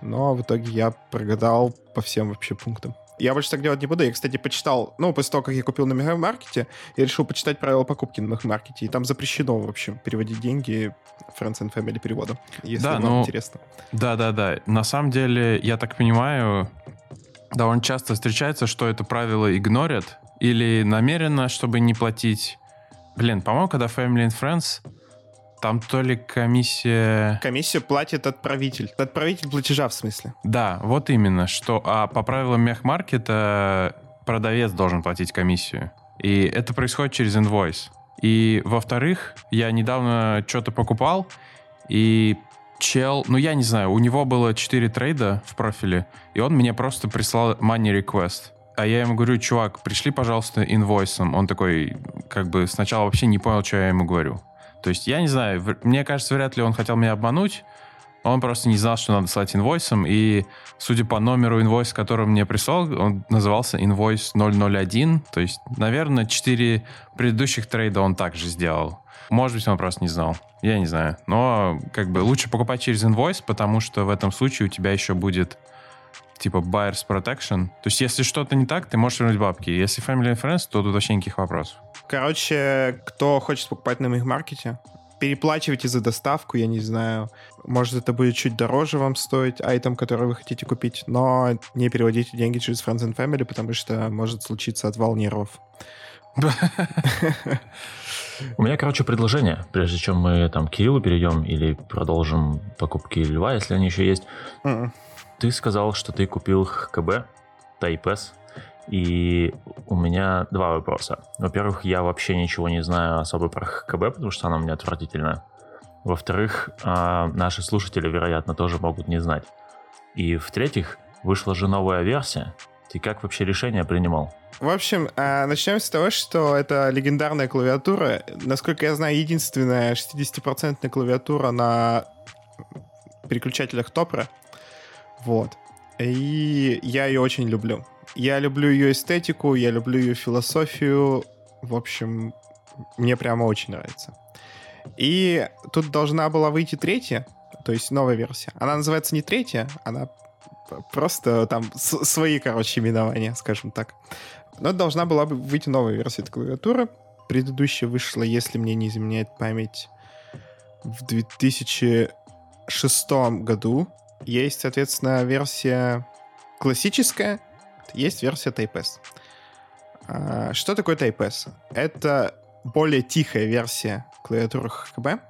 Но в итоге я прогадал по всем вообще пунктам. Я больше так делать не буду. Я, кстати, почитал, ну, после того, как я купил на Мегамаркете, я решил почитать правила покупки на Мегамаркете. И там запрещено, в общем, переводить деньги Friends and Family переводом, если да, вам ну, интересно.
Да, да, да. На самом деле, я так понимаю, довольно часто встречается, что это правило игнорят или намеренно, чтобы не платить. Блин, по-моему, когда Family and Friends там то ли комиссия...
Комиссию платит отправитель. Отправитель платежа, в смысле.
Да, вот именно. Что, а по правилам мехмаркета продавец должен платить комиссию. И это происходит через инвойс. И, во-вторых, я недавно что-то покупал, и чел, ну я не знаю, у него было 4 трейда в профиле, и он мне просто прислал money request. А я ему говорю, чувак, пришли, пожалуйста, инвойсом. Он такой, как бы сначала вообще не понял, что я ему говорю. То есть, я не знаю, мне кажется, вряд ли он хотел меня обмануть. Он просто не знал, что надо слать инвойсом, и, судя по номеру инвойса, который мне прислал, он назывался инвойс 001, то есть, наверное, 4 предыдущих трейда он также сделал. Может быть, он просто не знал. Я не знаю. Но, как бы, лучше покупать через инвойс, потому что в этом случае у тебя еще будет типа buyer's protection. То есть, если что-то не так, ты можешь вернуть бабки. Если family and friends, то тут вообще никаких вопросов.
Короче, кто хочет покупать на маркете, переплачивайте за доставку, я не знаю. Может, это будет чуть дороже вам стоить, айтем, который вы хотите купить, но не переводите деньги через Friends and Family, потому что может случиться отвал нервов.
У меня, короче, предложение, прежде чем мы там к Кириллу перейдем или продолжим покупки Льва, если они еще есть. Ты сказал, что ты купил ХКБ, S, и у меня два вопроса. Во-первых, я вообще ничего не знаю особо про ХКБ, потому что она у меня отвратительная. Во-вторых, а, наши слушатели, вероятно, тоже могут не знать. И в-третьих, вышла же новая версия. Ты как вообще решение принимал?
В общем, а, начнем с того, что это легендарная клавиатура. Насколько я знаю, единственная 60% клавиатура на переключателях Топра. Вот. И я ее очень люблю. Я люблю ее эстетику, я люблю ее философию. В общем, мне прямо очень нравится. И тут должна была выйти третья, то есть новая версия. Она называется не третья, она просто там свои, короче, именования, скажем так. Но должна была бы выйти новая версия этой клавиатуры. Предыдущая вышла, если мне не изменяет память, в 2006 году. Есть, соответственно, версия классическая, есть версия Type S. А, что такое Type S? Это более тихая версия клавиатуры HKB.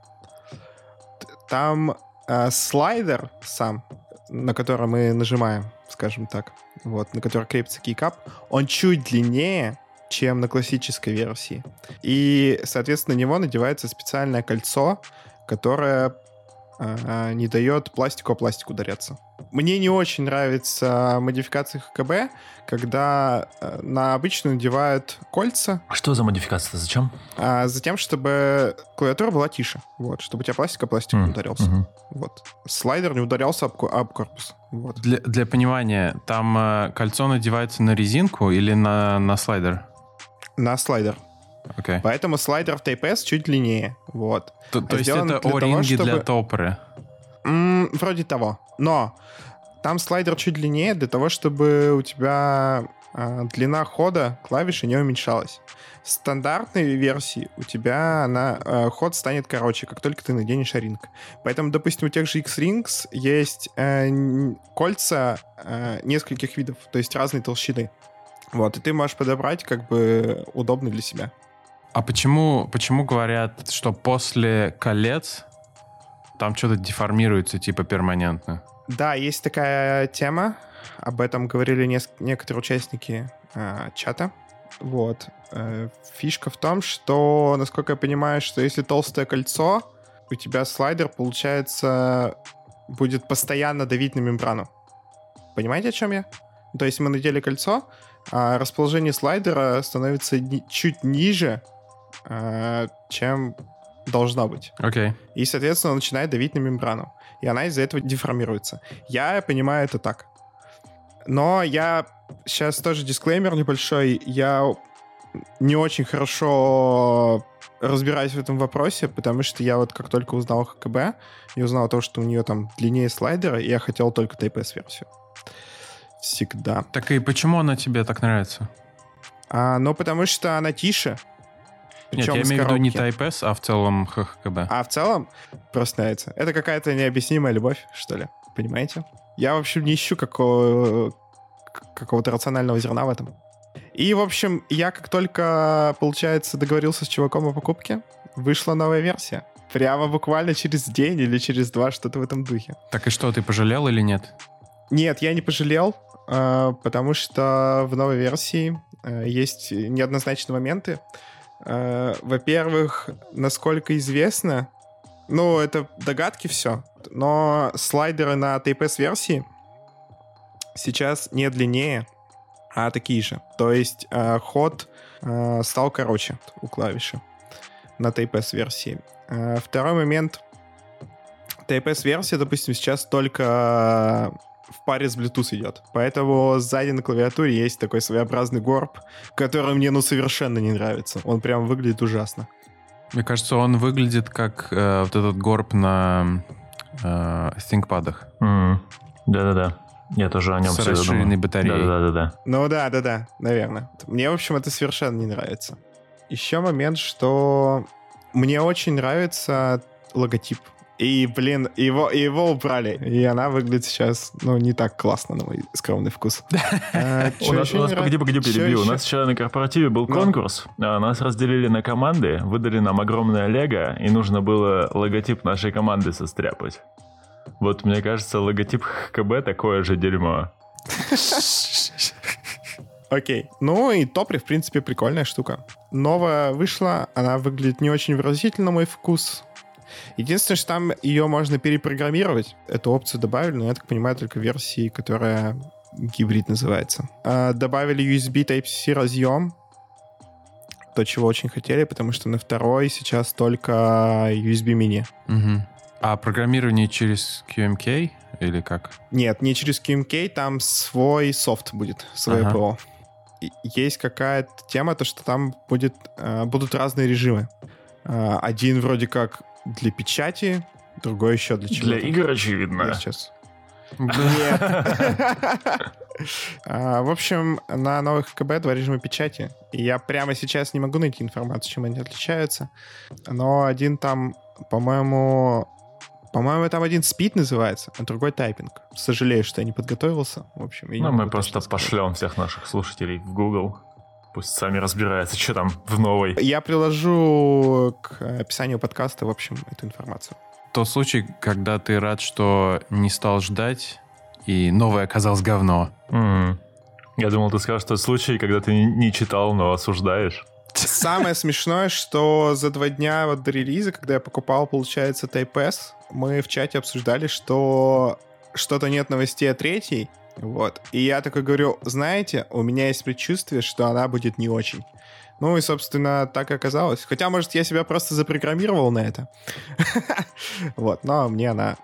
Там э, слайдер сам, на который мы нажимаем, скажем так, вот, на который крепится кейкап, он чуть длиннее, чем на классической версии. И, соответственно, на него надевается специальное кольцо, которое э, не дает пластику о пластик ударяться. Мне не очень нравится модификация ХКБ, когда э, на обычную надевают кольца.
А что за модификация? Зачем?
А, затем, чтобы клавиатура была тише. Вот, чтобы у тебя пластик о пластик mm. ударялся. Mm-hmm. Вот. Слайдер не ударялся об, об корпус. Вот.
Для, для понимания, там э, кольцо надевается на резинку или на, на слайдер?
На слайдер.
Okay.
Поэтому слайдер в Type S чуть длиннее. Вот.
То, то есть это о-ринги чтобы... для топоры?
М-м, вроде того. Но там слайдер чуть длиннее для того, чтобы у тебя а, длина хода клавиши не уменьшалась. В стандартной версии у тебя она, а, ход станет короче, как только ты наденешь ринг. Поэтому, допустим, у тех же X-Rings есть э, кольца э, нескольких видов, то есть разной толщины. Вот, и ты можешь подобрать как бы удобно для себя.
А почему, почему говорят, что после колец там что-то деформируется типа перманентно?
Да, есть такая тема. Об этом говорили неск- некоторые участники э, чата. Вот. Э, фишка в том, что, насколько я понимаю, что если толстое кольцо, у тебя слайдер, получается, будет постоянно давить на мембрану. Понимаете, о чем я? То есть мы надели кольцо, а расположение слайдера становится ни- чуть ниже, чем должно быть.
Окей.
И, соответственно, начинает давить на мембрану. И она из-за этого деформируется. Я понимаю это так. Но я сейчас тоже дисклеймер небольшой. Я не очень хорошо разбираюсь в этом вопросе, потому что я вот как только узнал ХКБ и узнал то, что у нее там длиннее слайдера, я хотел только TPS-версию. Всегда.
Так и почему она тебе так нравится?
А, ну, потому что она тише.
Нет,
Причем
я
из
имею в виду не. Type S, а в целом ХХКБ.
А в целом просто нравится. Это какая-то необъяснимая любовь, что ли. Понимаете? Я, в общем, не ищу какого- какого-то рационального зерна в этом. И, в общем, я как только, получается, договорился с чуваком о покупке, вышла новая версия. Прямо буквально через день или через два, что-то в этом духе.
Так и что, ты пожалел или нет?
Нет, я не пожалел, э, потому что в новой версии э, есть неоднозначные моменты. Э, Во-первых, насколько известно, ну, это догадки все, но слайдеры на TPS-версии сейчас не длиннее, а такие же. То есть э, ход э, стал короче у клавиши на TPS-версии. Второй момент. TPS-версия, допустим, сейчас только в паре с Bluetooth идет. Поэтому сзади на клавиатуре есть такой своеобразный горб, который мне ну совершенно не нравится. Он прям выглядит ужасно.
Мне кажется, он выглядит как э, вот этот горб на э, ThinkPad'ах.
М, Да-да-да. Я тоже о нем
С расширенной батареей.
Да-да-да.
Ну да, да, да, наверное. Мне, в общем, это совершенно не нравится. Еще момент, что мне очень нравится логотип. И, блин, его, его убрали. И она выглядит сейчас, ну, не так классно, на мой скромный вкус. А,
У нас, погоди, погоди, перебью. У нас вчера на корпоративе был
Ну.
конкурс. а Нас разделили на команды, выдали нам огромное лего, и нужно было логотип нашей команды состряпать. Вот, мне кажется, логотип ХКБ такое же дерьмо.
Окей. Ну и Топри, в принципе, прикольная штука. Новая вышла, она выглядит не очень выразительно на мой вкус. Единственное, что там ее можно перепрограммировать. Эту опцию добавили, но я так понимаю, только версии, которая гибрид называется. А, добавили USB Type-C разъем. То, чего очень хотели, потому что на второй сейчас только USB mini.
Мгм. А программирование через QMK или как?
Нет, не через QMK, там свой софт будет, свое
Ага.
ПО. Есть какая-то тема, то что там будет, э, будут разные режимы. Э, один вроде как для печати, другой еще для чего
Для игр, очевидно.
Я сейчас. Нет. А, В общем, на новых КБ два режима печати. И я прямо сейчас не могу найти информацию, чем они отличаются. Но один там, по-моему... По-моему, там один спид называется, а другой тайпинг. Сожалею, что я не подготовился. В общем, я
Ну, мы просто пошлем всех наших слушателей в Google. Пусть сами разбираются, что там в новой.
Я приложу к описанию подкаста, в общем, эту информацию.
Тот случай, когда ты рад, что не стал ждать, и новое оказалось говно.
М. Я думал, ты скажешь тот случай, когда ты не читал, но осуждаешь.
Самое смешное, что за два дня вот до релиза, когда я покупал, получается, Type S, мы в чате обсуждали, что что-то нет новостей о третьей. Вот. И я такой говорю, знаете, у меня есть предчувствие, что она будет не очень. Ну и, собственно, так и оказалось. Хотя, может, я себя просто запрограммировал на это. Вот, но мне она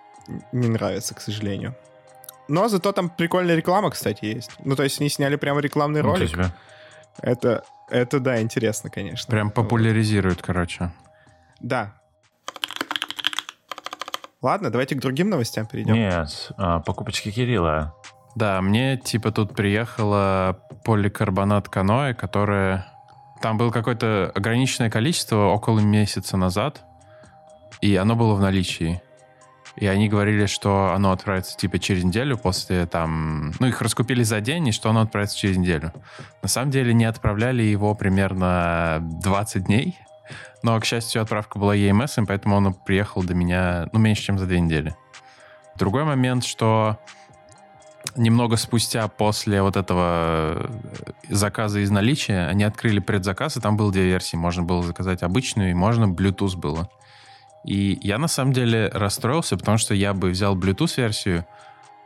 не нравится, к сожалению. Но зато там прикольная реклама, кстати, есть. Ну, то есть они сняли прямо рекламный ролик. Это, это да, интересно, конечно.
Прям популяризирует, короче.
Да. Ладно, давайте к другим новостям перейдем.
Нет, а, покупочки Кирилла.
Да, мне типа тут приехала поликарбонат каноэ, которое... Там было какое-то ограниченное количество около месяца назад, и оно было в наличии. И они говорили, что оно отправится типа через неделю после там... Ну, их раскупили за день, и что оно отправится через неделю. На самом деле не отправляли его примерно 20 дней. Но, к счастью, отправка была EMS, поэтому он приехал до меня, ну, меньше, чем за две недели. Другой момент, что немного спустя после вот этого э, заказа из наличия они открыли предзаказ, и там было две версии. Можно было заказать обычную, и можно Bluetooth было. И я на самом деле расстроился, потому что я бы взял Bluetooth-версию,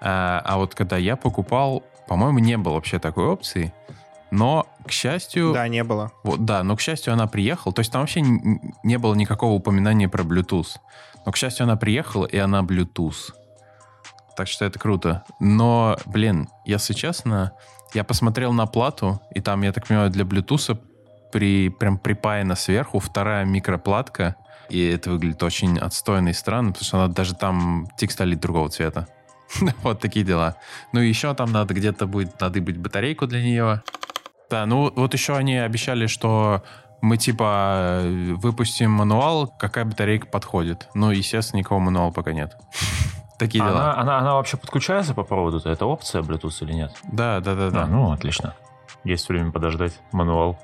а, а вот когда я покупал, по-моему, не было вообще такой опции. Но, к счастью...
Да, не было.
Вот, да, но, к счастью, она приехала. То есть там вообще не было никакого упоминания про Bluetooth. Но, к счастью, она приехала, и она Bluetooth. Так что это круто. Но, блин, если честно, я посмотрел на плату, и там, я так понимаю, для Bluetooth при, прям припаяна сверху вторая микроплатка, и это выглядит очень отстойно и странно, потому что она даже там текстолит другого цвета. вот такие дела. Ну, еще там надо где-то будет надо быть батарейку для нее. Да, ну вот еще они обещали, что мы типа выпустим мануал, какая батарейка подходит. Ну, естественно, никакого мануала пока нет. Такие
она,
дела.
Она, она вообще подключается по проводу? Это опция Bluetooth или нет?
Да, да, да, да.
А, ну, отлично. Есть время подождать мануал.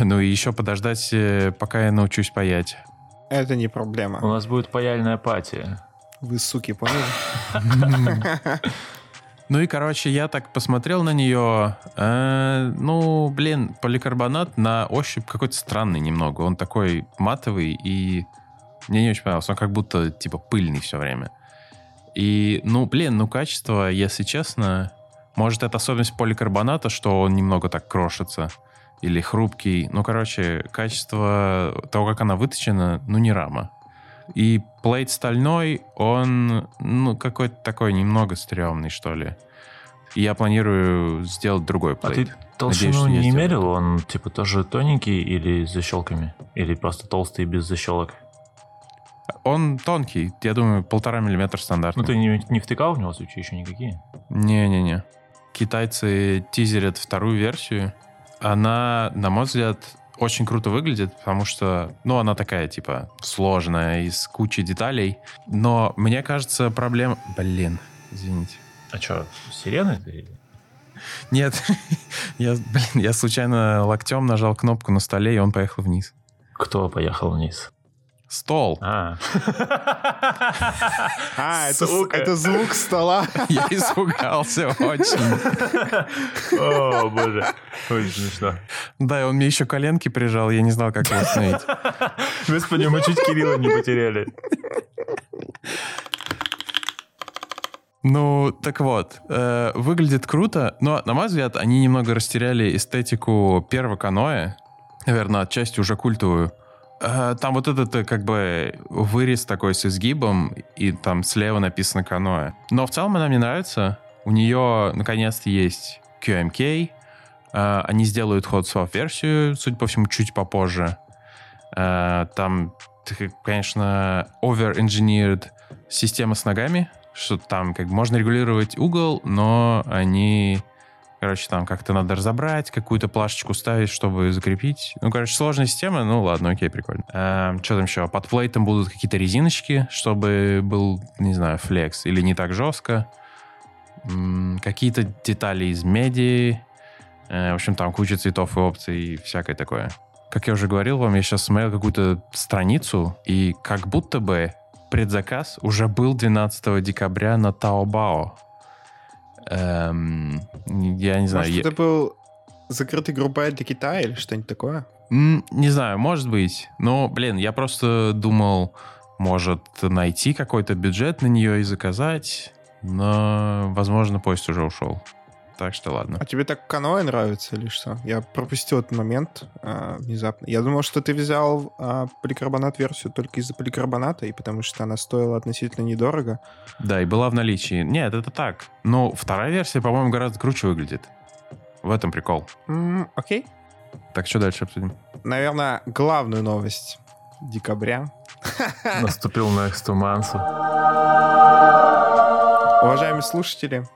Ну и еще подождать, э, пока я научусь паять.
Это не проблема.
У нас будет паяльная пати.
Вы, суки, поняли?
Ну и, короче, я так посмотрел на нее. Э, ну, блин, поликарбонат на ощупь какой-то странный немного. Он такой матовый, и мне не очень понравился. Он как будто, типа, пыльный все время. И, ну, блин, ну, качество, если честно, может, это особенность поликарбоната, что он немного так крошится или хрупкий. Ну, короче, качество того, как она выточена, ну, не рама. И плейт стальной, он, ну, какой-то такой немного стрёмный, что ли. И я планирую сделать другой плейт.
А ты толщину Надеюсь, не мерил? Он, типа, тоже тоненький или с защелками? Или просто толстый без защелок?
Он тонкий, я думаю, полтора миллиметра стандартный.
Ну, ты не, не втыкал в него случаи еще никакие?
Не-не-не. Китайцы тизерят вторую версию. Она, на мой взгляд, очень круто выглядит, потому что, ну, она такая, типа, сложная, из кучи деталей. Но мне кажется, проблема... Блин, извините.
А что, сирены ты?
Нет, я, блин, я случайно локтем нажал кнопку на столе, и он поехал вниз.
Кто поехал вниз?
Стол.
А,
А, это, звук стола.
Я испугался очень.
О, боже. Очень смешно.
Да, и он мне еще коленки прижал, я не знал, как его остановить.
Господи, мы чуть Кирилла не потеряли.
Ну, так вот, э, выглядит круто, но, на мой взгляд, они немного растеряли эстетику первого каноэ, наверное, отчасти уже культовую. Э, там вот этот э, как бы вырез такой с изгибом, и там слева написано каноэ. Но в целом она мне нравится. У нее, наконец-то, есть QMK. Э, они сделают hot swap версию, судя по всему, чуть попозже. Там, конечно, over-engineered система с ногами, что там как можно регулировать угол, но они, короче, там как-то надо разобрать, какую-то плашечку ставить, чтобы закрепить. Ну, короче, сложная система, ну ладно, окей, прикольно. что там еще? Под плейтом будут какие-то резиночки, чтобы был, не знаю, флекс, или не так жестко. М, какие-то детали из меди. Э, в общем, там куча цветов и опций и всякое такое. Как я уже говорил вам, я сейчас смотрел какую-то страницу, и как будто бы предзаказ уже был 12 декабря на Таобао. Эм, я не знаю.
Может,
я-
это был закрытый группа для Китая или что-нибудь такое?
Не знаю, может быть. Но, блин, я просто думал, может найти какой-то бюджет на нее и заказать. Но, возможно, поезд уже ушел. Так что ладно.
А тебе так каноэ нравится или что? Я пропустил этот момент а, внезапно. Я думал, что ты взял а, поликарбонат-версию только из-за поликарбоната, и потому что она стоила относительно недорого.
Да, и была в наличии. Нет, это так. Но вторая версия, по-моему, гораздо круче выглядит. В этом прикол.
М, окей.
Так, что дальше обсудим?
Наверное, главную новость декабря.
Наступил next month.
Уважаемые слушатели,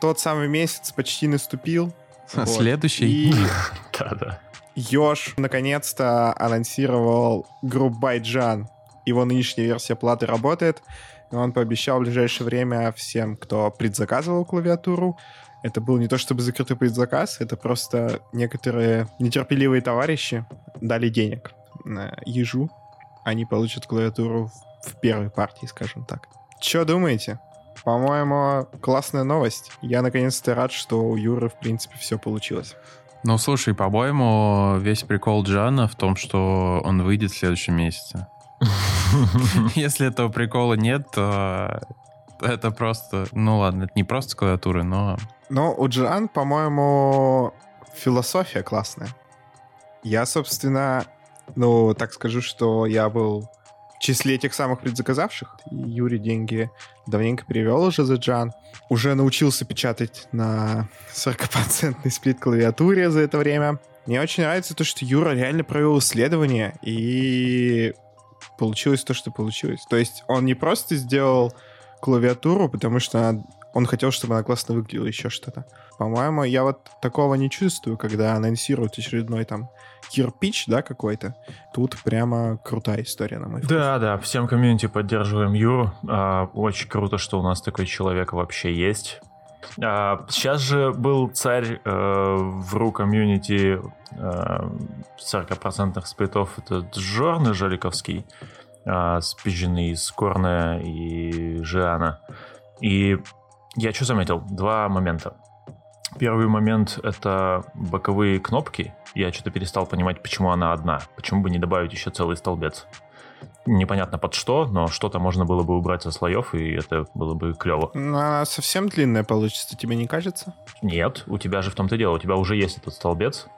тот самый месяц почти наступил. Вот.
Следующий.
И
Да-да.
Ёж наконец-то анонсировал Грубайджан. Его нынешняя версия платы работает. И он пообещал в ближайшее время всем, кто предзаказывал клавиатуру. Это был не то чтобы закрытый предзаказ, это просто некоторые нетерпеливые товарищи дали денег на ежу. Они получат клавиатуру в первой партии, скажем так. Что думаете? По-моему, классная новость. Я наконец-то рад, что у Юры, в принципе, все получилось.
Ну, слушай, по-моему, весь прикол Джана в том, что он выйдет в следующем месяце. Если этого прикола нет, то это просто... Ну ладно, это не просто клавиатуры, но...
Но у Джан, по-моему, философия классная. Я, собственно, ну, так скажу, что я был в числе тех самых предзаказавших. Юрий деньги давненько перевел уже за Джан. Уже научился печатать на 40% сплит клавиатуре за это время. Мне очень нравится то, что Юра реально провел исследование, и получилось то, что получилось. То есть он не просто сделал клавиатуру, потому что она- он хотел, чтобы она классно выглядела, еще что-то. По-моему, я вот такого не чувствую, когда анонсируют очередной там кирпич, да, какой-то. Тут прямо крутая история, на мой вкус.
Да, да, всем комьюнити поддерживаем Юру. А, очень круто, что у нас такой человек вообще есть. А, сейчас же был царь э, в ру комьюнити э, 40% сплитов. Это Джорны Жаликовский, э, спизженный из Корна и Жиана. И я что заметил? Два момента. Первый момент — это боковые кнопки. Я что-то перестал понимать, почему она одна. Почему бы не добавить еще целый столбец? Непонятно под что, но что-то можно было бы убрать со слоев, и это было бы клево.
Ну, она совсем длинная получится, тебе не кажется?
Нет, у тебя же в том-то дело, у тебя уже есть этот столбец,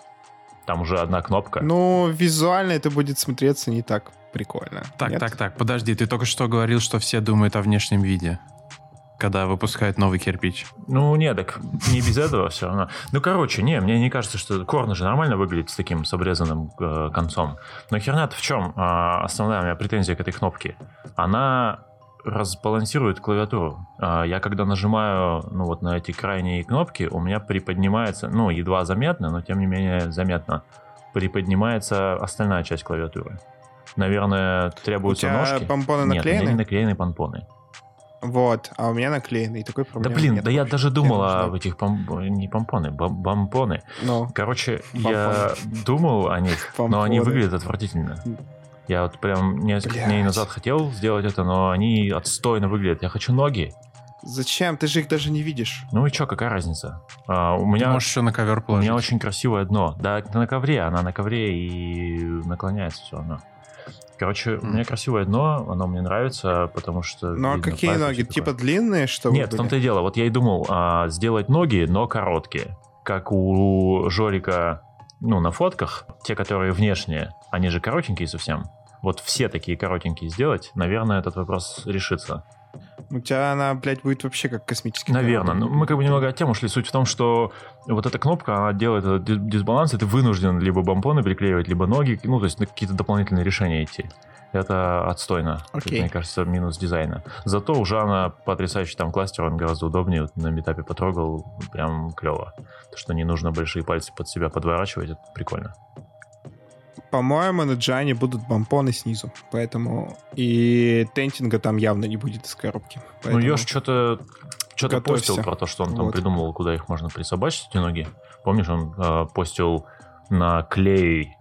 там уже одна кнопка.
Ну, визуально это будет смотреться не так прикольно.
Так,
Нет?
так, так, подожди, ты только что говорил, что все думают о внешнем виде, когда выпускают новый кирпич.
Ну, нет, так не без этого все равно. Ну, короче, не, мне не кажется, что Корна же нормально выглядит с таким с обрезанным э, концом. Но херня-то в чем? А, основная у меня претензия к этой кнопке. Она разбалансирует клавиатуру. А, я когда нажимаю, ну, вот на эти крайние кнопки, у меня приподнимается, ну, едва заметно, но тем не менее заметно, приподнимается остальная часть клавиатуры. Наверное,
У
требуются
тебя
ножки.
помпоны
Нет, у меня
наклеены?
не наклеены помпоны.
Вот, а у меня наклеены, и такой
Да
проблемы
блин,
нет
да я
вообще.
даже думал
нужно-
этих пом- не помпоны, бам- бампоны.
Ну,
Короче, я думал о них, но они
Помпоны.
выглядят отвратительно. Я вот прям несколько
Блядь.
дней назад хотел сделать это, но они отстойно выглядят. Я хочу ноги.
зачем? Ты же их даже не видишь.
Ну и чё, какая разница? А, у
Ты
меня,
можешь еще на ковер
у
положить.
меня очень красивое дно. Да, это на ковре, она на ковре и наклоняется все равно. Короче, у
М.
меня красивое дно, оно мне нравится, потому что...
Ну, а
видно
какие ноги? Типа длинные, что
Нет, в том-то и дело. Вот я и думал а, сделать ноги, но короткие. Как у Жорика, ну, на фотках, те, которые внешние, они же коротенькие совсем. Вот все такие коротенькие сделать, наверное, этот вопрос решится.
У тебя она, блядь, будет вообще как космический
Наверное.
корабль.
Ну, мы как бы немного от темы ушли. Суть в том, что вот эта кнопка, она делает этот дис- дисбаланс, и ты вынужден либо бомпоны приклеивать, либо ноги, ну, то есть на какие-то дополнительные решения идти. Это отстойно. Это,
Окей.
мне кажется, минус дизайна. Зато у Жана потрясающий там кластер, он гораздо удобнее. Вот на метапе потрогал, прям клево. То, что не нужно большие пальцы под себя подворачивать, это прикольно.
По-моему, на Джане будут бомпоны снизу, поэтому и тентинга там явно не будет из коробки.
Ну,
Поэтому...
Ёж что-то что-то постил про то, что он там
Вот.
придумал, куда их можно присобачить, эти ноги. Помнишь, он э, постил на клей,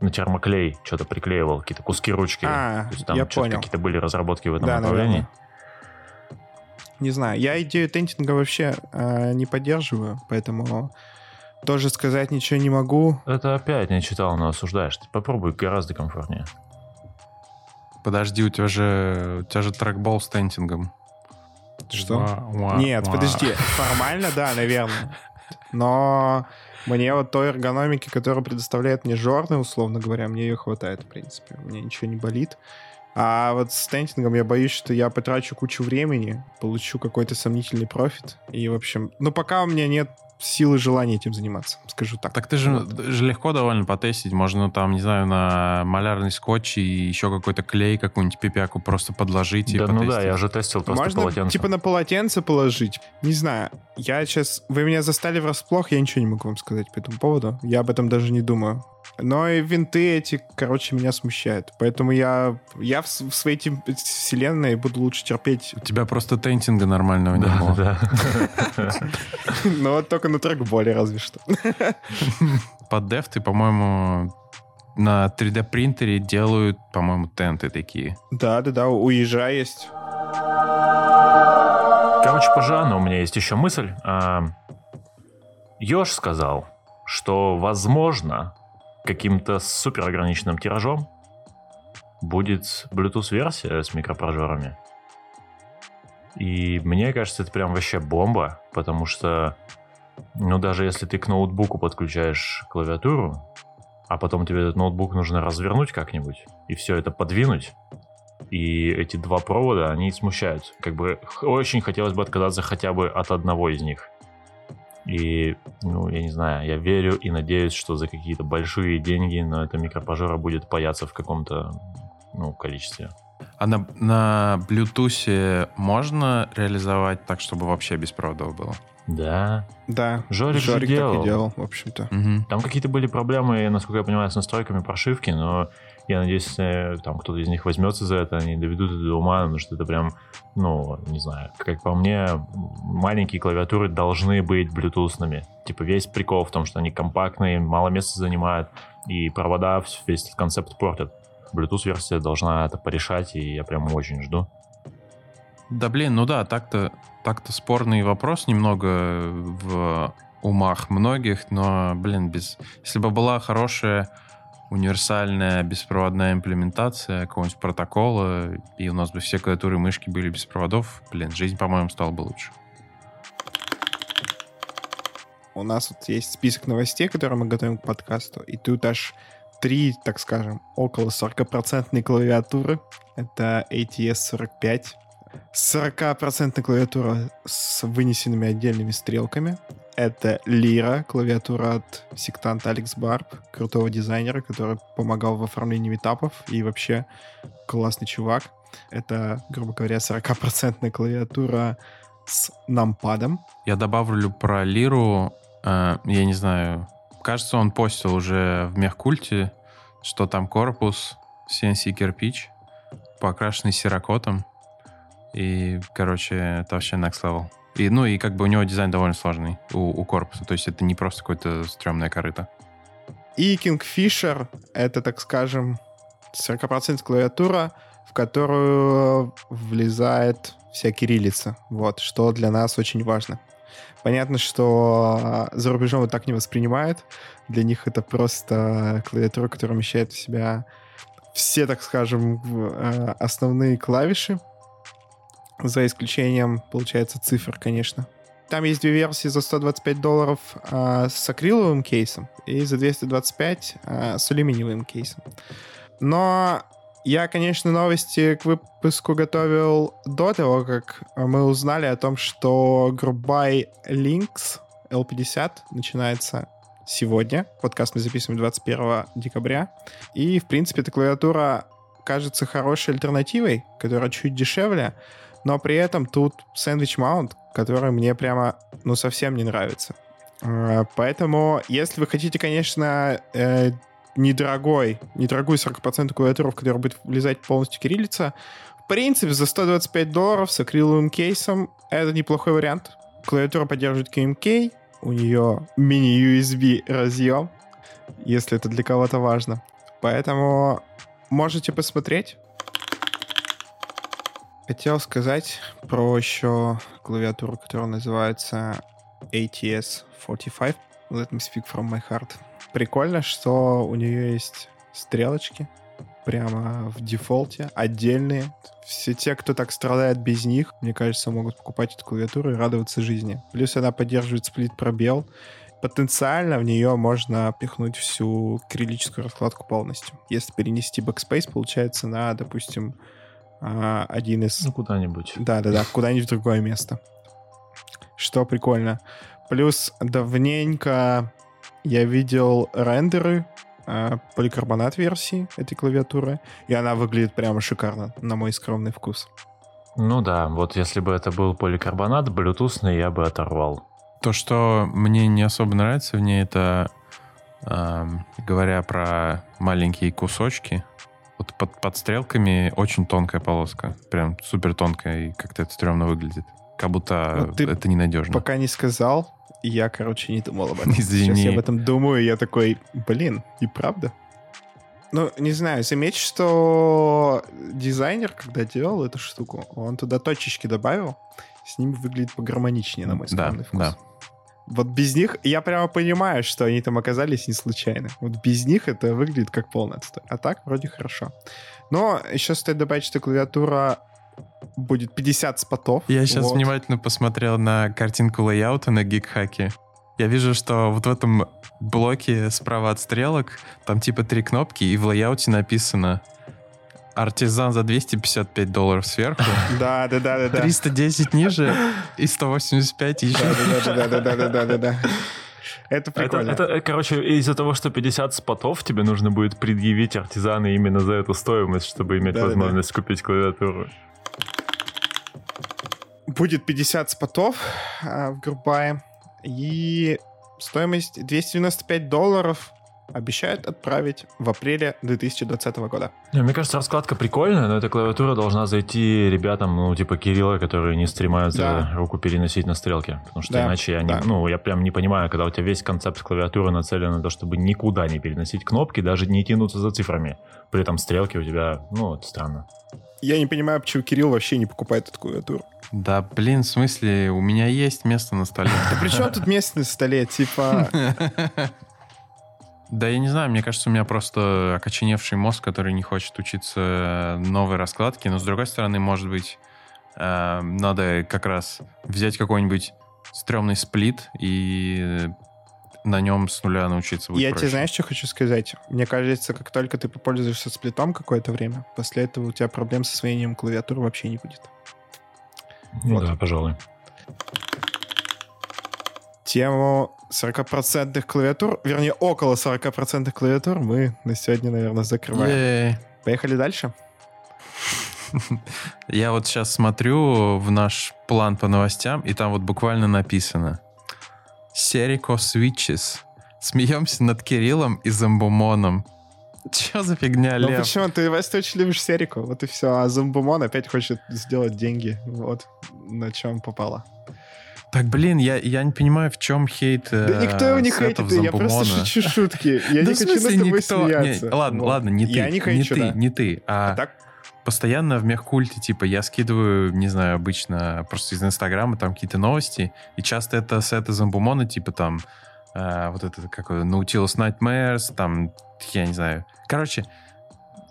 на термоклей, что-то приклеивал, какие-то куски ручки.
А,
То есть там
я понял.
какие-то были разработки в этом
Да,
направлении.
наверное. Не знаю, я идею тентинга вообще э, не поддерживаю, поэтому тоже сказать ничего не могу.
Это опять не читал, но осуждаешь. Ты попробуй гораздо комфортнее.
Подожди, у тебя же, у тебя же трекбол с тентингом.
Что?
Ва- ва-
Нет,
ва.
подожди, формально, да, наверное. Но мне вот той эргономики, которую предоставляет мне Жорны, условно говоря, мне ее хватает, в принципе. Мне ничего не болит. А вот с тентингом я боюсь, что я потрачу кучу времени, получу какой-то сомнительный профит. И, в общем, ну, пока у меня нет силы желания этим заниматься, скажу так.
Так ты же, же легко довольно потестить. Можно там, не знаю, на малярный скотч и еще какой-то клей, какую-нибудь пипяку просто подложить и
Да, ну да, я уже тестил просто
Можно
полотенце.
типа на полотенце положить. Не знаю. Я сейчас... Вы меня застали врасплох, я ничего не могу вам сказать по этому поводу. Я об этом даже не думаю. Но и винты эти, короче, меня смущают. Поэтому я, я в, в своей тем- вселенной буду лучше терпеть.
У тебя просто тентинга нормального не
Да,
было.
да.
Но вот только на трекболе разве что.
Под деф ты, по-моему, на 3D принтере делают, по-моему, тенты такие.
Да-да-да, уезжай есть.
Короче, по Жанну у меня есть еще мысль. А, Ёж сказал, что, возможно, каким-то супер ограниченным тиражом будет Bluetooth-версия с микропрожорами. И мне кажется, это прям вообще бомба, потому что, ну, даже если ты к ноутбуку подключаешь клавиатуру, а потом тебе этот ноутбук нужно развернуть как-нибудь и все это подвинуть, и эти два провода, они смущают. Как бы очень хотелось бы отказаться хотя бы от одного из них. И, ну, я не знаю, я верю и надеюсь, что за какие-то большие деньги, но эта микропожора будет паяться в каком-то, ну, количестве.
А на, на Bluetooth можно реализовать так, чтобы вообще без проводов было?
Да.
Да,
Жорик же
так и
делал.
делал, в общем-то.
Мгм.
Там какие-то были проблемы, насколько я понимаю, с настройками прошивки, но я надеюсь, если там кто-то из них возьмется за это, они доведут это до ума, потому что это прям, ну, не знаю, как по мне, маленькие клавиатуры должны быть блютусными. Типа весь прикол в том, что они компактные, мало места занимают, и провода весь этот концепт портят. Bluetooth-версия должна это порешать, и я прям очень жду.
Да блин, ну да, так-то так-то спорный вопрос немного в умах многих, но, блин, без... если бы была хорошая универсальная беспроводная имплементация какого-нибудь протокола, и у нас бы все клавиатуры и мышки были без проводов, блин, жизнь, по-моему, стала бы лучше.
У нас вот есть список новостей, которые мы готовим к подкасту, и тут аж три, так скажем, около 40% клавиатуры. Это ATS-45. 40% клавиатура с вынесенными отдельными стрелками. Это Лира, клавиатура от сектанта Алекс Барб, крутого дизайнера, который помогал в оформлении метапов и вообще классный чувак. Это, грубо говоря, 40% клавиатура с нампадом.
Я добавлю про Лиру, э, я не знаю, кажется, он постил уже в мехкульте, что там корпус CNC кирпич, покрашенный серокотом. И, короче, это вообще next level. И, ну, и как бы у него дизайн довольно сложный у, у корпуса. То есть это не просто какое-то стрёмное корыто.
И Kingfisher — это, так скажем, 40% клавиатура, в которую влезает вся кириллица. Вот, что для нас очень важно. Понятно, что за рубежом вот так не воспринимают. Для них это просто клавиатура, которая вмещает в себя все, так скажем, э, основные клавиши. За исключением, получается, цифр, конечно. Там есть две версии за 125 долларов а, с акриловым кейсом и за 225 а, с алюминиевым кейсом. Но я, конечно, новости к выпуску готовил до того, как мы узнали о том, что Грубай Links L50 начинается сегодня. Подкаст мы записываем 21 декабря. И, в принципе, эта клавиатура кажется хорошей альтернативой, которая чуть дешевле, но при этом тут сэндвич маунт, который мне прямо, ну, совсем не нравится. Э, Поэтому, если вы хотите, конечно, э, недорогой, недорогую 40% клавиатуру, в которую будет влезать полностью кириллица, в принципе, за 125 долларов с акриловым кейсом это неплохой вариант. Клавиатура поддерживает QMK, у нее мини-USB разъем, если это для кого-то важно. Поэтому можете посмотреть. Хотел сказать про еще клавиатуру, которая называется ATS-45. Let me speak from my heart. Прикольно, что у нее есть стрелочки прямо в дефолте, отдельные. Все те, кто так страдает без них, мне кажется, могут покупать эту клавиатуру и радоваться жизни. Плюс она поддерживает сплит-пробел. Потенциально в нее можно пихнуть всю кириллическую раскладку полностью. Если перенести backspace, получается на, допустим, один из
Ну, куда-нибудь.
да-да-да, куда-нибудь в другое место. Что прикольно. Плюс давненько я видел рендеры э, поликарбонат версии этой клавиатуры, и она выглядит прямо шикарно, на мой скромный вкус.
Ну да, вот если бы это был поликарбонат, блютусный, я бы оторвал.
То, что мне не особо нравится в ней, это, э, говоря про маленькие кусочки, вот под, под стрелками очень тонкая полоска. Прям супер тонкая, и как-то это стрёмно выглядит. Как будто
Вот ты
это ненадежно.
Пока не сказал, я, короче, не думал об этом.
Извини.
Сейчас я об этом думаю, и я такой, блин, и правда? Ну, не знаю, заметь, что дизайнер, когда делал эту штуку, он туда точечки добавил, с ними выглядит погармоничнее, на мой
Да,
вкус.
да.
Вот без них я прямо понимаю, что они там оказались не случайно. Вот без них это выглядит как полный отстой. А так вроде хорошо. Но еще стоит добавить, что клавиатура будет 50 spot ов.
Я сейчас
Вот.
внимательно посмотрел на картинку layout а на Geekhack е. Я вижу, что вот в этом блоке справа от стрелок там типа три кнопки, и в layout е написано artisan за 255 долларов сверху,
Да, да, да, да, да.
310 ниже и 185 еще.
Да-да-да-да-да-да-да-да. Это
Это,
прикольно.
это, э, короче, из-за того, что 50 spot ов, тебе нужно будет предъявить artisan ы именно за эту стоимость, чтобы иметь
Да-да-да.
возможность купить клавиатуру.
Будет 50 спотов а, в Группае. И стоимость 295 долларов обещают отправить в апреле 2020 года.
Не, мне кажется, раскладка прикольная, но эта клавиатура должна зайти ребятам, ну, типа Кирилла, которые не стремаются
Да.
руку переносить на стрелке. Потому что
Да,
иначе я не,
да.
ну, я прям не понимаю, когда у тебя весь концепт клавиатуры нацелен на то, чтобы никуда не переносить кнопки, даже не тянуться за цифрами. При этом стрелки у тебя, ну, это странно.
Я не понимаю, почему Кирилл вообще не покупает эту клавиатуру.
Да, блин, в смысле, у меня есть место на столе.
Да при чем тут место на столе? Типа,
Да я не знаю, мне кажется, у меня просто окоченевший мозг, который не хочет учиться новой раскладке, но с другой стороны, может быть, э, надо как раз взять какой-нибудь стрёмный сплит и на нем с нуля научиться будет
я
проще.
тебе знаешь, что хочу сказать? Мне кажется, как только ты попользуешься сплитом какое-то время, после этого у тебя проблем с освоением клавиатуры вообще не будет.
Ну
Вот.
да, пожалуй.
Тему 40% клавиатур, вернее, около 40% клавиатур мы на сегодня, наверное, закрываем.
Ей.
Поехали дальше?
Я вот сейчас смотрю в наш план по новостям, и там вот буквально написано Серико Switches. Смеемся над Кириллом и Зомбумоном. Че за фигня,
Ну
Лев?
почему? Ты, Вась, ты очень любишь Серику, вот и все. А Зомбумон опять хочет сделать деньги. Вот на чем попало.
Так, блин, я, я не понимаю, в чем хейт
Да
э,
никто его не хейтит, я просто шучу шутки. Я
Да
не хочу над тобой
никто?
смеяться.
Не, ладно,
Вот.
ладно, не ты.
Я не хейчу,
ты,
да.
не ты, а
Так,
постоянно в мехкульте, типа, я скидываю, не знаю, обычно просто из Инстаграма там какие-то новости, и часто это сеты Зомбумона, типа там, э, вот это, как Nautilus Nightmares, там, я не знаю. Короче,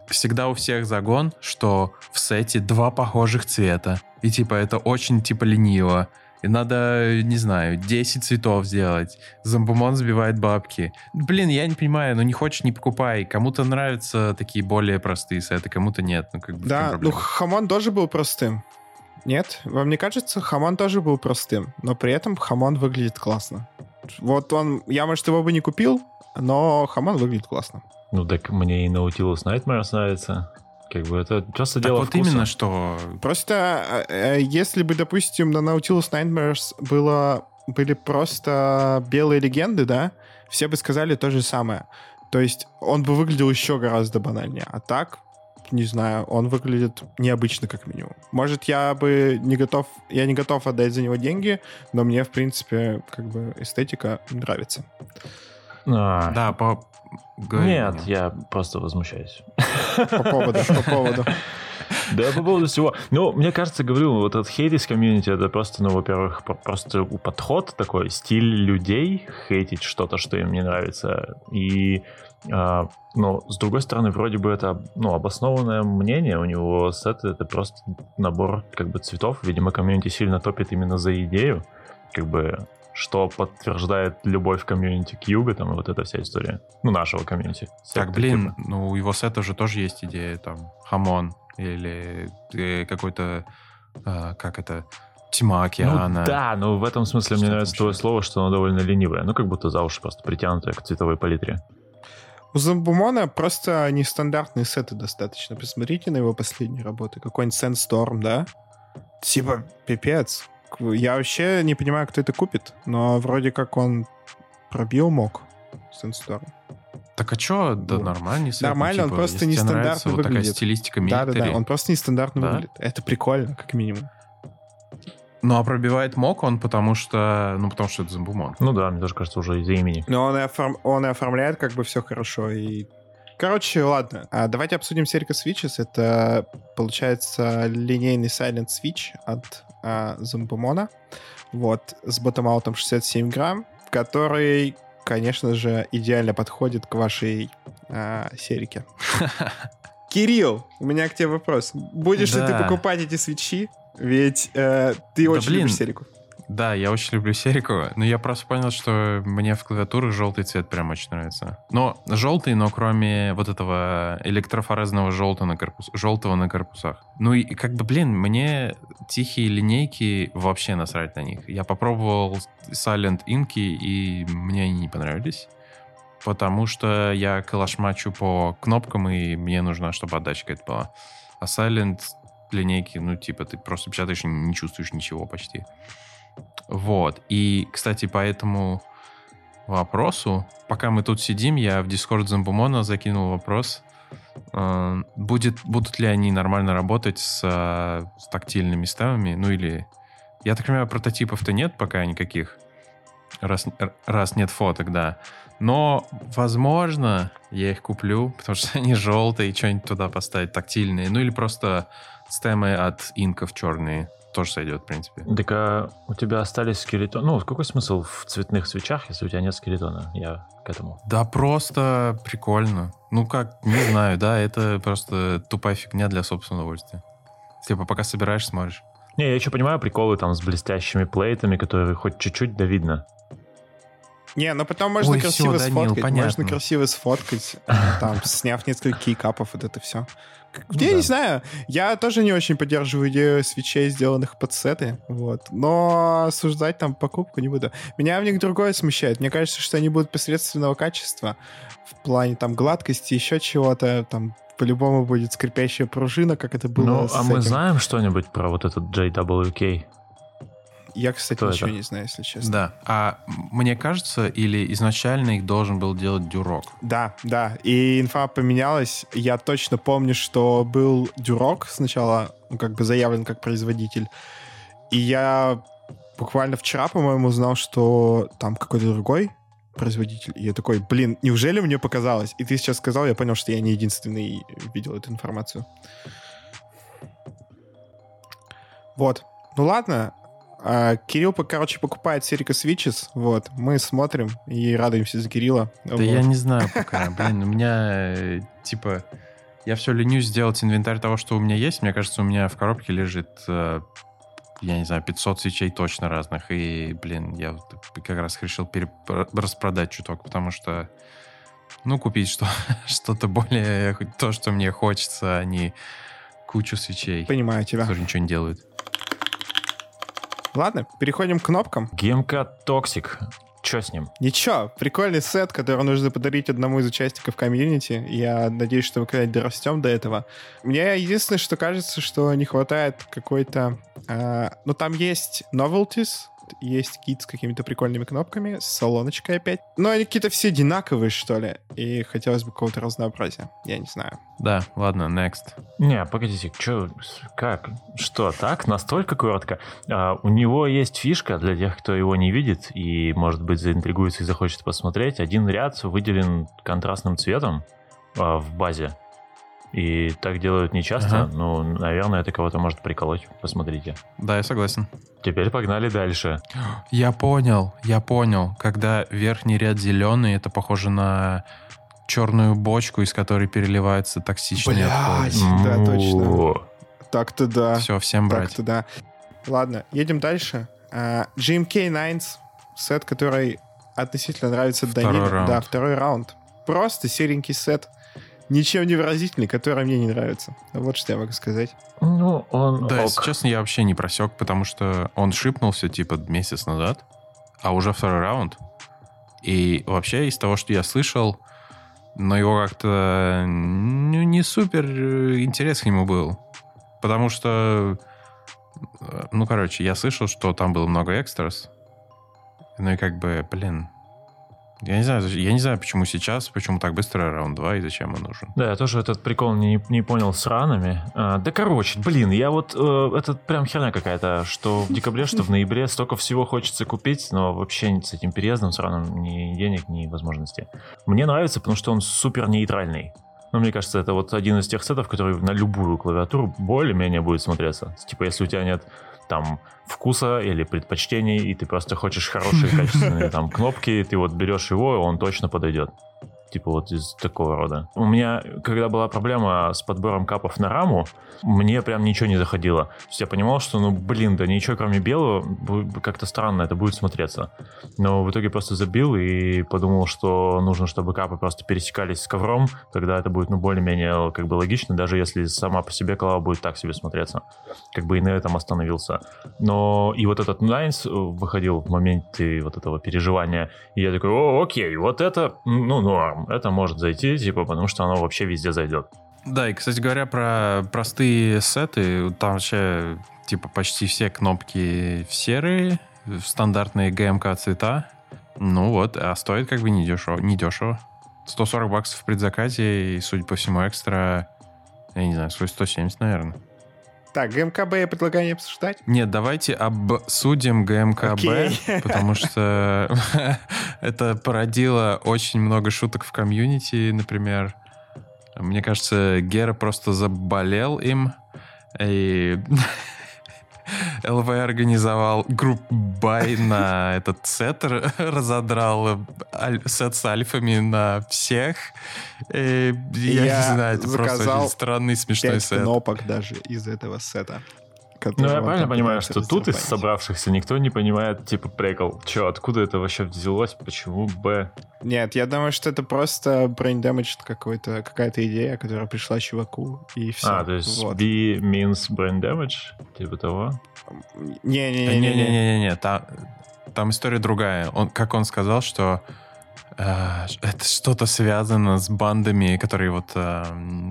всегда у всех загон, что в сете два похожих цвета, и типа это очень, типа, лениво. И надо, не знаю, 10 цветов сделать. Зомбумон сбивает бабки. Блин, я не понимаю, ну не хочешь, не покупай. Кому-то нравятся такие более простые сеты, кому-то нет. Ну, как бы,
да, ну? Хамон тоже был простым. Нет? Вам не кажется, Хамон тоже был простым, но при этом Хамон выглядит классно. Вот он, я, может, его бы не купил, но Хамон выглядит классно.
Ну так мне и Nautilus Nightmares нравится. Как бы это просто
Так
дело
вот
вкуса.
именно, что...
Просто э, э, если бы, допустим, на Nautilus Nightmares было, были просто белые легенды, да, все бы сказали то же самое. То есть он бы выглядел еще гораздо банальнее. А так, не знаю, он выглядит необычно как минимум. Может, я бы не готов, я не готов отдать за него деньги, но мне, в принципе, как бы эстетика нравится.
А,
Да, по... говори
Нет,
мне.
я просто возмущаюсь.
По поводу, по поводу.
Да, по поводу всего. Ну, мне кажется, говорю, вот этот хейт из комьюнити, это просто, ну, во-первых, просто подход такой, стиль людей хейтить что-то, что им не нравится. И, а, ну, с другой стороны, вроде бы это, ну, обоснованное мнение у него сет, это просто набор, как бы, цветов. Видимо, комьюнити сильно топит именно за идею, как бы, что подтверждает любовь комьюнити к Юга, там, и вот эта вся история. Ну, нашего комьюнити.
Так, блин,
типа.
ну у его сета же тоже есть идея, там, хамон или э, какой-то, а, как это, Тьма
Ну
океана.
да, но в этом смысле
Что
мне нравится твое слово, что оно довольно ленивое. Ну, как будто за уши просто притянутое к цветовой палитре.
У Зомбумона просто нестандартные сеты достаточно. Посмотрите на его последние работы. Какой-нибудь Sandstorm, да? Типа, пипец. Я вообще не понимаю, кто это купит, но вроде как он пробил мог Sandstorm.
Так а чё, да
Вот.
нормальный сет, ну,
Нормально, он просто нестандартно
нравится вот такая
выглядит.
стилистика
Да-да-да,
милитари.
он просто нестандартно
Да?
выглядит. Это прикольно, как минимум.
Ну, а пробивает мок он, потому что... Ну, потому что это зомбумон.
Ну да, мне тоже кажется, уже из-за имени.
Но он и, оформ- он и оформляет как бы все хорошо. И... Короче, ладно. А давайте обсудим Serica Switches. Это, получается, линейный Silent Switch от Zombomona. Вот, с ботом-аутом 67 грамм, который, конечно же, идеально подходит к вашей а, Серике. Кирилл, у меня к тебе вопрос. Будешь ли ты
Да.
покупать эти свечи? Ведь э, ты
Да
очень
блин.
любишь Серику.
Да, я очень люблю Серику, но я просто понял, что мне в клавиатурах желтый цвет прям очень нравится. Но желтый, но кроме вот этого электрофорезного желтого на, корпус, желтого на корпусах. Ну и как бы, блин, мне тихие линейки вообще насрать на них. Я попробовал Silent Inky, и мне они не понравились. Потому что я калашмачу по кнопкам, и мне нужна, чтобы отдача какая-то была. А Silent линейки, ну, типа, ты просто печатаешь и не чувствуешь ничего почти. Вот. И, кстати, по этому вопросу, пока мы тут сидим, я в Discord Замбумона закинул вопрос, э, будет, будут ли они нормально работать с, э, с тактильными ставами, ну или... Я так понимаю, прототипов-то нет пока никаких, раз, раз нет фоток, да. Но, возможно, я их куплю, потому что они желтые, что-нибудь туда поставить тактильные. Ну или просто стемы от инков черные. Тоже сойдет, в принципе.
Так а у тебя остались скелетоны. Ну, какой смысл в цветных свечах, если у тебя нет скелетона? Я к этому.
Да просто прикольно. Ну как, не знаю, да, это просто тупая фигня для собственного удовольствия. Типа пока собираешь, смотришь.
Не, я еще понимаю приколы там с блестящими плейтами, которые хоть чуть-чуть да видно.
Не, ну потом можно
Ой,
красиво
всё, Данил,
сфоткать.
понятно.
Можно красиво сфоткать, а, там, сняв несколько кейкапов, вот это все.
Ну
я
да.
не знаю, я тоже не очень поддерживаю идею свечей, сделанных под сеты, вот. Но осуждать там покупку не буду. Меня в них другое смущает. Мне кажется, что они будут посредственного качества в плане там гладкости, еще чего-то, там по-любому будет скрипящая пружина, как это было
Ну, а мы
этим.
знаем что-нибудь про вот этот JWK?
Я, кстати,
Кто
ничего
это?
не знаю, если честно.
Да. А мне кажется, или изначально их должен был делать Дюрок.
Да, да. И инфа поменялась. Я точно помню, что был Дюрок сначала, ну, как бы заявлен как производитель. И я буквально вчера, по-моему, узнал, что там какой-то другой производитель. И я такой, блин, неужели мне показалось? И ты сейчас сказал, я понял, что я не единственный видел эту информацию. Вот. Ну ладно. А, Кирилл, короче, покупает Серика Switches. Вот. Мы смотрим и радуемся за Кирилла.
Да
Вот.
я не знаю пока. Блин, у меня э, типа... Я все ленюсь сделать инвентарь того, что у меня есть. Мне кажется, у меня в коробке лежит, э, я не знаю, 500 свечей точно разных. И, блин, я как раз решил распродать чуток, потому что, ну, купить что, что-то более, то, что мне хочется, а не кучу свечей,
Понимаю тебя.
которые ничего не делают.
Ладно, переходим к кнопкам.
GMK Toxic. Че с ним?
Ничего, прикольный сет, который нужно подарить одному из участников комьюнити. Я надеюсь, что мы когда-нибудь дорастем до этого. Мне единственное, что кажется, что не хватает какой-то... а, ну, там есть novelties, есть кит с какими-то прикольными кнопками, с салоночкой опять. Но они какие-то все одинаковые, что ли. И хотелось бы какого-то разнообразия. Я не знаю.
Да, ладно, next.
Не, погодите, что, как, что, так, настолько коротко? А, у него есть фишка для тех, кто его не видит и, может быть, заинтригуется и захочет посмотреть. Один ряд выделен контрастным цветом а, в базе. И так делают нечасто.
Ага.
Ну, наверное, это кого-то может приколоть. Посмотрите.
Да, я согласен.
Теперь погнали дальше.
Я понял, я понял. Когда верхний ряд зеленый, это похоже на черную бочку, из которой переливается токсичный
Блядь.
отход.
Да, точно. Так-то да.
Все, всем брать.
Так-то да. Ладно, едем дальше. А, GMK Nines, сет, который относительно нравится
Второй
Даниле.
раунд.
Да, второй раунд. Просто серенький сет. Ничем не выразительный, который мне не нравится. Вот что я могу сказать.
Ну, он
Да,
ок.
если честно, я вообще не просек, потому что он шипнулся, типа, месяц назад, а уже второй раунд. И вообще, из того, что я слышал, но его как-то ну, не супер э, интерес к нему был. Потому что, э, ну, короче, я слышал, что там было много экстрас. Ну и как бы, блин, я не знаю, я не знаю, почему сейчас, почему так быстро раунд 2 и зачем он нужен.
Да, я тоже этот прикол не, не понял с ранами. А, да короче, блин, я вот... э, это прям херня какая-то, что в декабре, что в ноябре столько всего хочется купить, но вообще с этим переездом с раном ни денег, ни возможностей. Мне нравится, потому что он супер нейтральный. Ну, мне кажется, это вот один из тех сетов, который на любую клавиатуру более-менее будет смотреться. Типа, если у тебя нет там вкуса или предпочтений, и ты просто хочешь хорошие качественные там кнопки, ты вот берешь его, и он точно подойдет. Типа вот из такого рода. У меня, когда была проблема с подбором капов на раму, мне прям ничего не заходило. То есть я понимал, что, ну, блин, да ничего кроме белого, как-то странно это будет смотреться. Но в итоге просто забил и подумал, что нужно, чтобы капы просто пересекались с ковром, тогда это будет, ну, более-менее как бы логично, даже если сама по себе клава будет так себе смотреться. Как бы и на этом остановился. Но и вот этот Nines выходил в моменте вот этого переживания, и я такой, о, окей, вот это, ну, норм, это может зайти, типа, потому что оно вообще везде зайдет.
Да, и, кстати говоря, про простые сеты, там вообще, типа, почти все кнопки серые, в стандартные ГМК цвета. Ну вот, а стоит как бы не дешево. Не дешево. 140 баксов в предзаказе, и, судя по всему, экстра, я не знаю, стоит 170, наверное.
Так, ГМКБ я предлагаю не обсуждать.
Нет, давайте обсудим ГМКБ,
Окей.
потому что это породило очень много шуток в комьюнити, например. Мне кажется, Гера просто заболел им, и ЛВ организовал group buy на этот сет, разодрал аль- сет с альфами на всех. И я,
Я
не знаю, это просто очень странный, смешной сет.
кнопок даже из этого сета.
Ну, я правильно понимаю, что тут из собравшихся никто не понимает, типа, прикол. Че, откуда это вообще взялось, почему Б?
Нет, я думаю, что это просто brain damage какой-то, какая-то идея, которая пришла чуваку, и все.
А, то есть
вот.
B means brain damage? Типа того?
Не-не-не-не.
Не-не-не-не, там, там история другая. Он, как он сказал, что э, это что-то связано с бандами, которые вот э,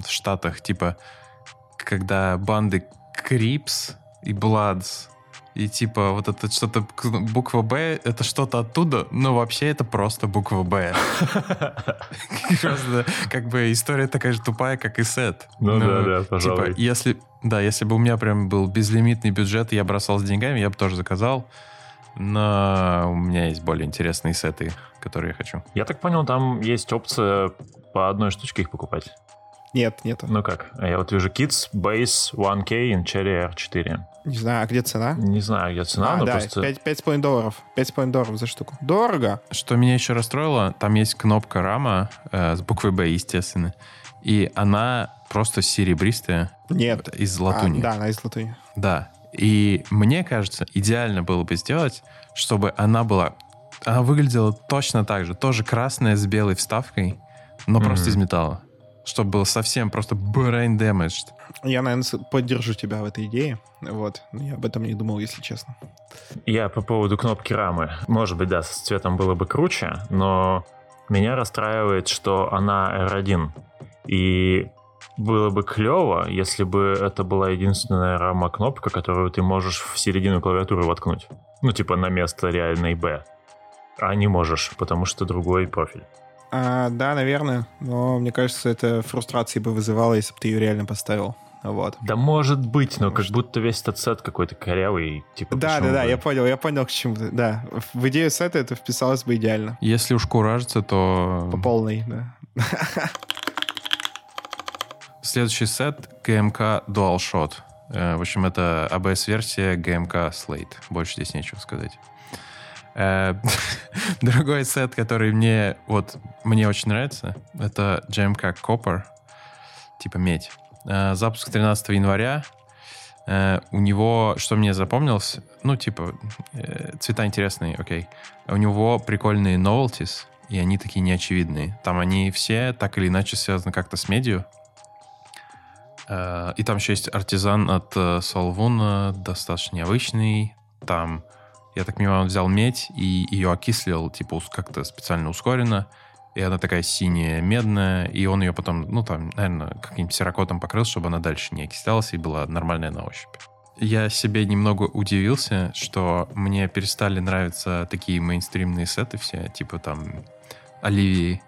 в Штатах, типа, когда банды Crips и Bloods, и типа вот это что-то, буква Б, это что-то оттуда, но вообще это просто буква Б. Просто как бы история такая же тупая, как и сет.
Ну
Но,
да, да, пожалуй.
Типа, если, да, если бы у меня прям был безлимитный бюджет, и я бросал с деньгами, я бы тоже заказал. Но у меня есть более интересные сеты, которые я хочу.
Я так понял, там есть опция по одной штучке их покупать.
Нет, нету.
Ну как? А Я вот вижу Kids, Base, 1K и Cherry R4.
Не знаю, а где цена?
Не знаю, где цена,
а,
но
да,
просто...
5, 5,5 долларов. 5,5 долларов за штуку. Дорого.
Что меня еще расстроило, там есть кнопка рама э, с буквой Б, естественно. И она просто серебристая
Нет.
из
А,
латуни.
да, она из латуни.
Да. И мне кажется, идеально было бы сделать, чтобы она была... Она выглядела точно так же. Тоже красная с белой вставкой, но
Мгм.
просто из металла. Чтобы было совсем просто brain damaged.
Я, наверное, поддержу тебя в этой идее. Вот. Но я об этом не думал, если честно.
Я по поводу кнопки рамы. Может быть, да, с цветом было бы круче, но меня расстраивает, что она R1. И было бы клево, если бы это была единственная рама-кнопка, которую ты можешь в середину клавиатуры воткнуть. Ну, типа на место реальной B. А не можешь, потому что другой профиль.
А, да, наверное. Но мне кажется, это фрустрации бы вызывало, если бы ты ее реально поставил. Вот.
Да может быть, но как будто весь этот сет какой-то корявый. Типа,
Да, да, да,
бы-
я понял, я понял, к чему ты. Да, в идею сета это вписалось бы идеально.
Если уж куражится, то...
По полной, да.
Следующий сет GMK DualShot. Э, В общем, это ABS-версия GMK Slate. Больше здесь нечего сказать. Э, Другой сет, который мне вот мне очень нравится, это GMK Copper, типа медь. Э, Запуск 13 января. Э, У него, что мне запомнилось, ну, типа, цвета интересные, окей. У него прикольные novelties, и они такие неочевидные. Там они все так или иначе связаны как-то с медиа. Э, и там еще есть артизан от Солвуна, достаточно необычный. Там, я так понимаю, он взял медь и ее окислил, типа, как-то специально ускоренно. И она такая синяя, медная, и он ее потом, ну, там, наверное, каким-нибудь серокотом покрыл, чтобы она дальше не окислялась и была нормальная на ощупь. Я себе немного удивился, что мне перестали нравиться такие мейнстримные сеты все, типа там Оливии.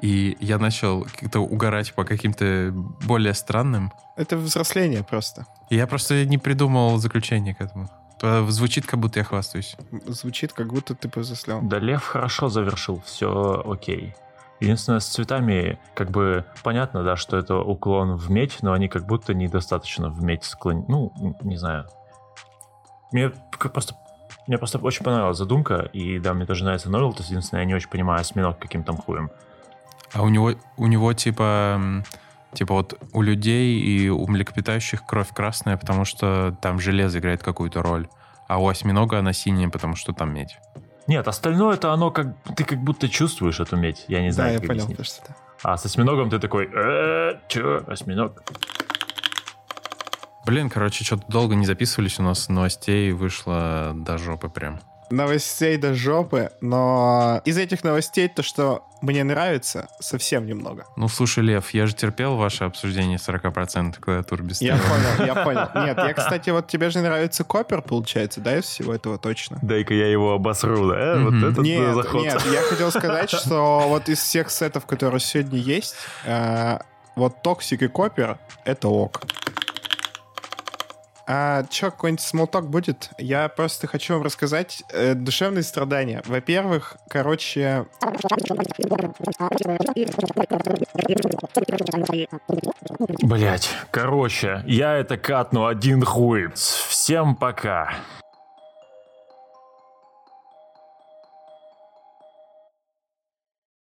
И я начал как-то угорать по каким-то более странным.
Это взросление просто.
Я просто не придумал заключение к этому. Звучит, как будто я хвастаюсь.
Звучит, как будто ты повзрослел.
Да, Лев хорошо завершил, все окей. Единственное, с цветами, как бы, понятно, да, что это уклон в медь, но они как будто недостаточно в медь склон... Ну, не знаю. Мне просто мне просто очень понравилась задумка, и да, мне тоже нравится Норвел, то есть единственное, я не очень понимаю осьминог каким там хуем.
А у него, у него типа, типа вот у людей и у млекопитающих кровь красная, потому что там железо играет какую-то роль, а у осьминога она синяя, потому что там медь.
Нет, остальное это оно как ты как будто чувствуешь эту медь. Я не знаю.
Да, я понял, то, что это.
А с осьминогом ты такой, э, чё, осьминог?
Блин, короче, что-то долго не записывались у нас, новостей вышло до жопы прям
новостей до жопы, но из этих новостей то, что мне нравится, совсем немного.
Ну, слушай, Лев, я же терпел ваше обсуждение 40% клавиатур без
Я понял, я понял. Нет, я, кстати, вот тебе же нравится Копер, получается, да, из всего этого точно?
Дай-ка я его обосру, да? Mm-hmm. Вот этот
нет,
заход.
Нет, я хотел сказать, что вот из всех сетов, которые сегодня есть, э, вот Токсик и Копер — это ок. А что, какой-нибудь small talk будет? Я просто хочу вам рассказать э, душевные страдания. Во-первых, короче...
Блять, короче, я это катну один хуй. Всем пока.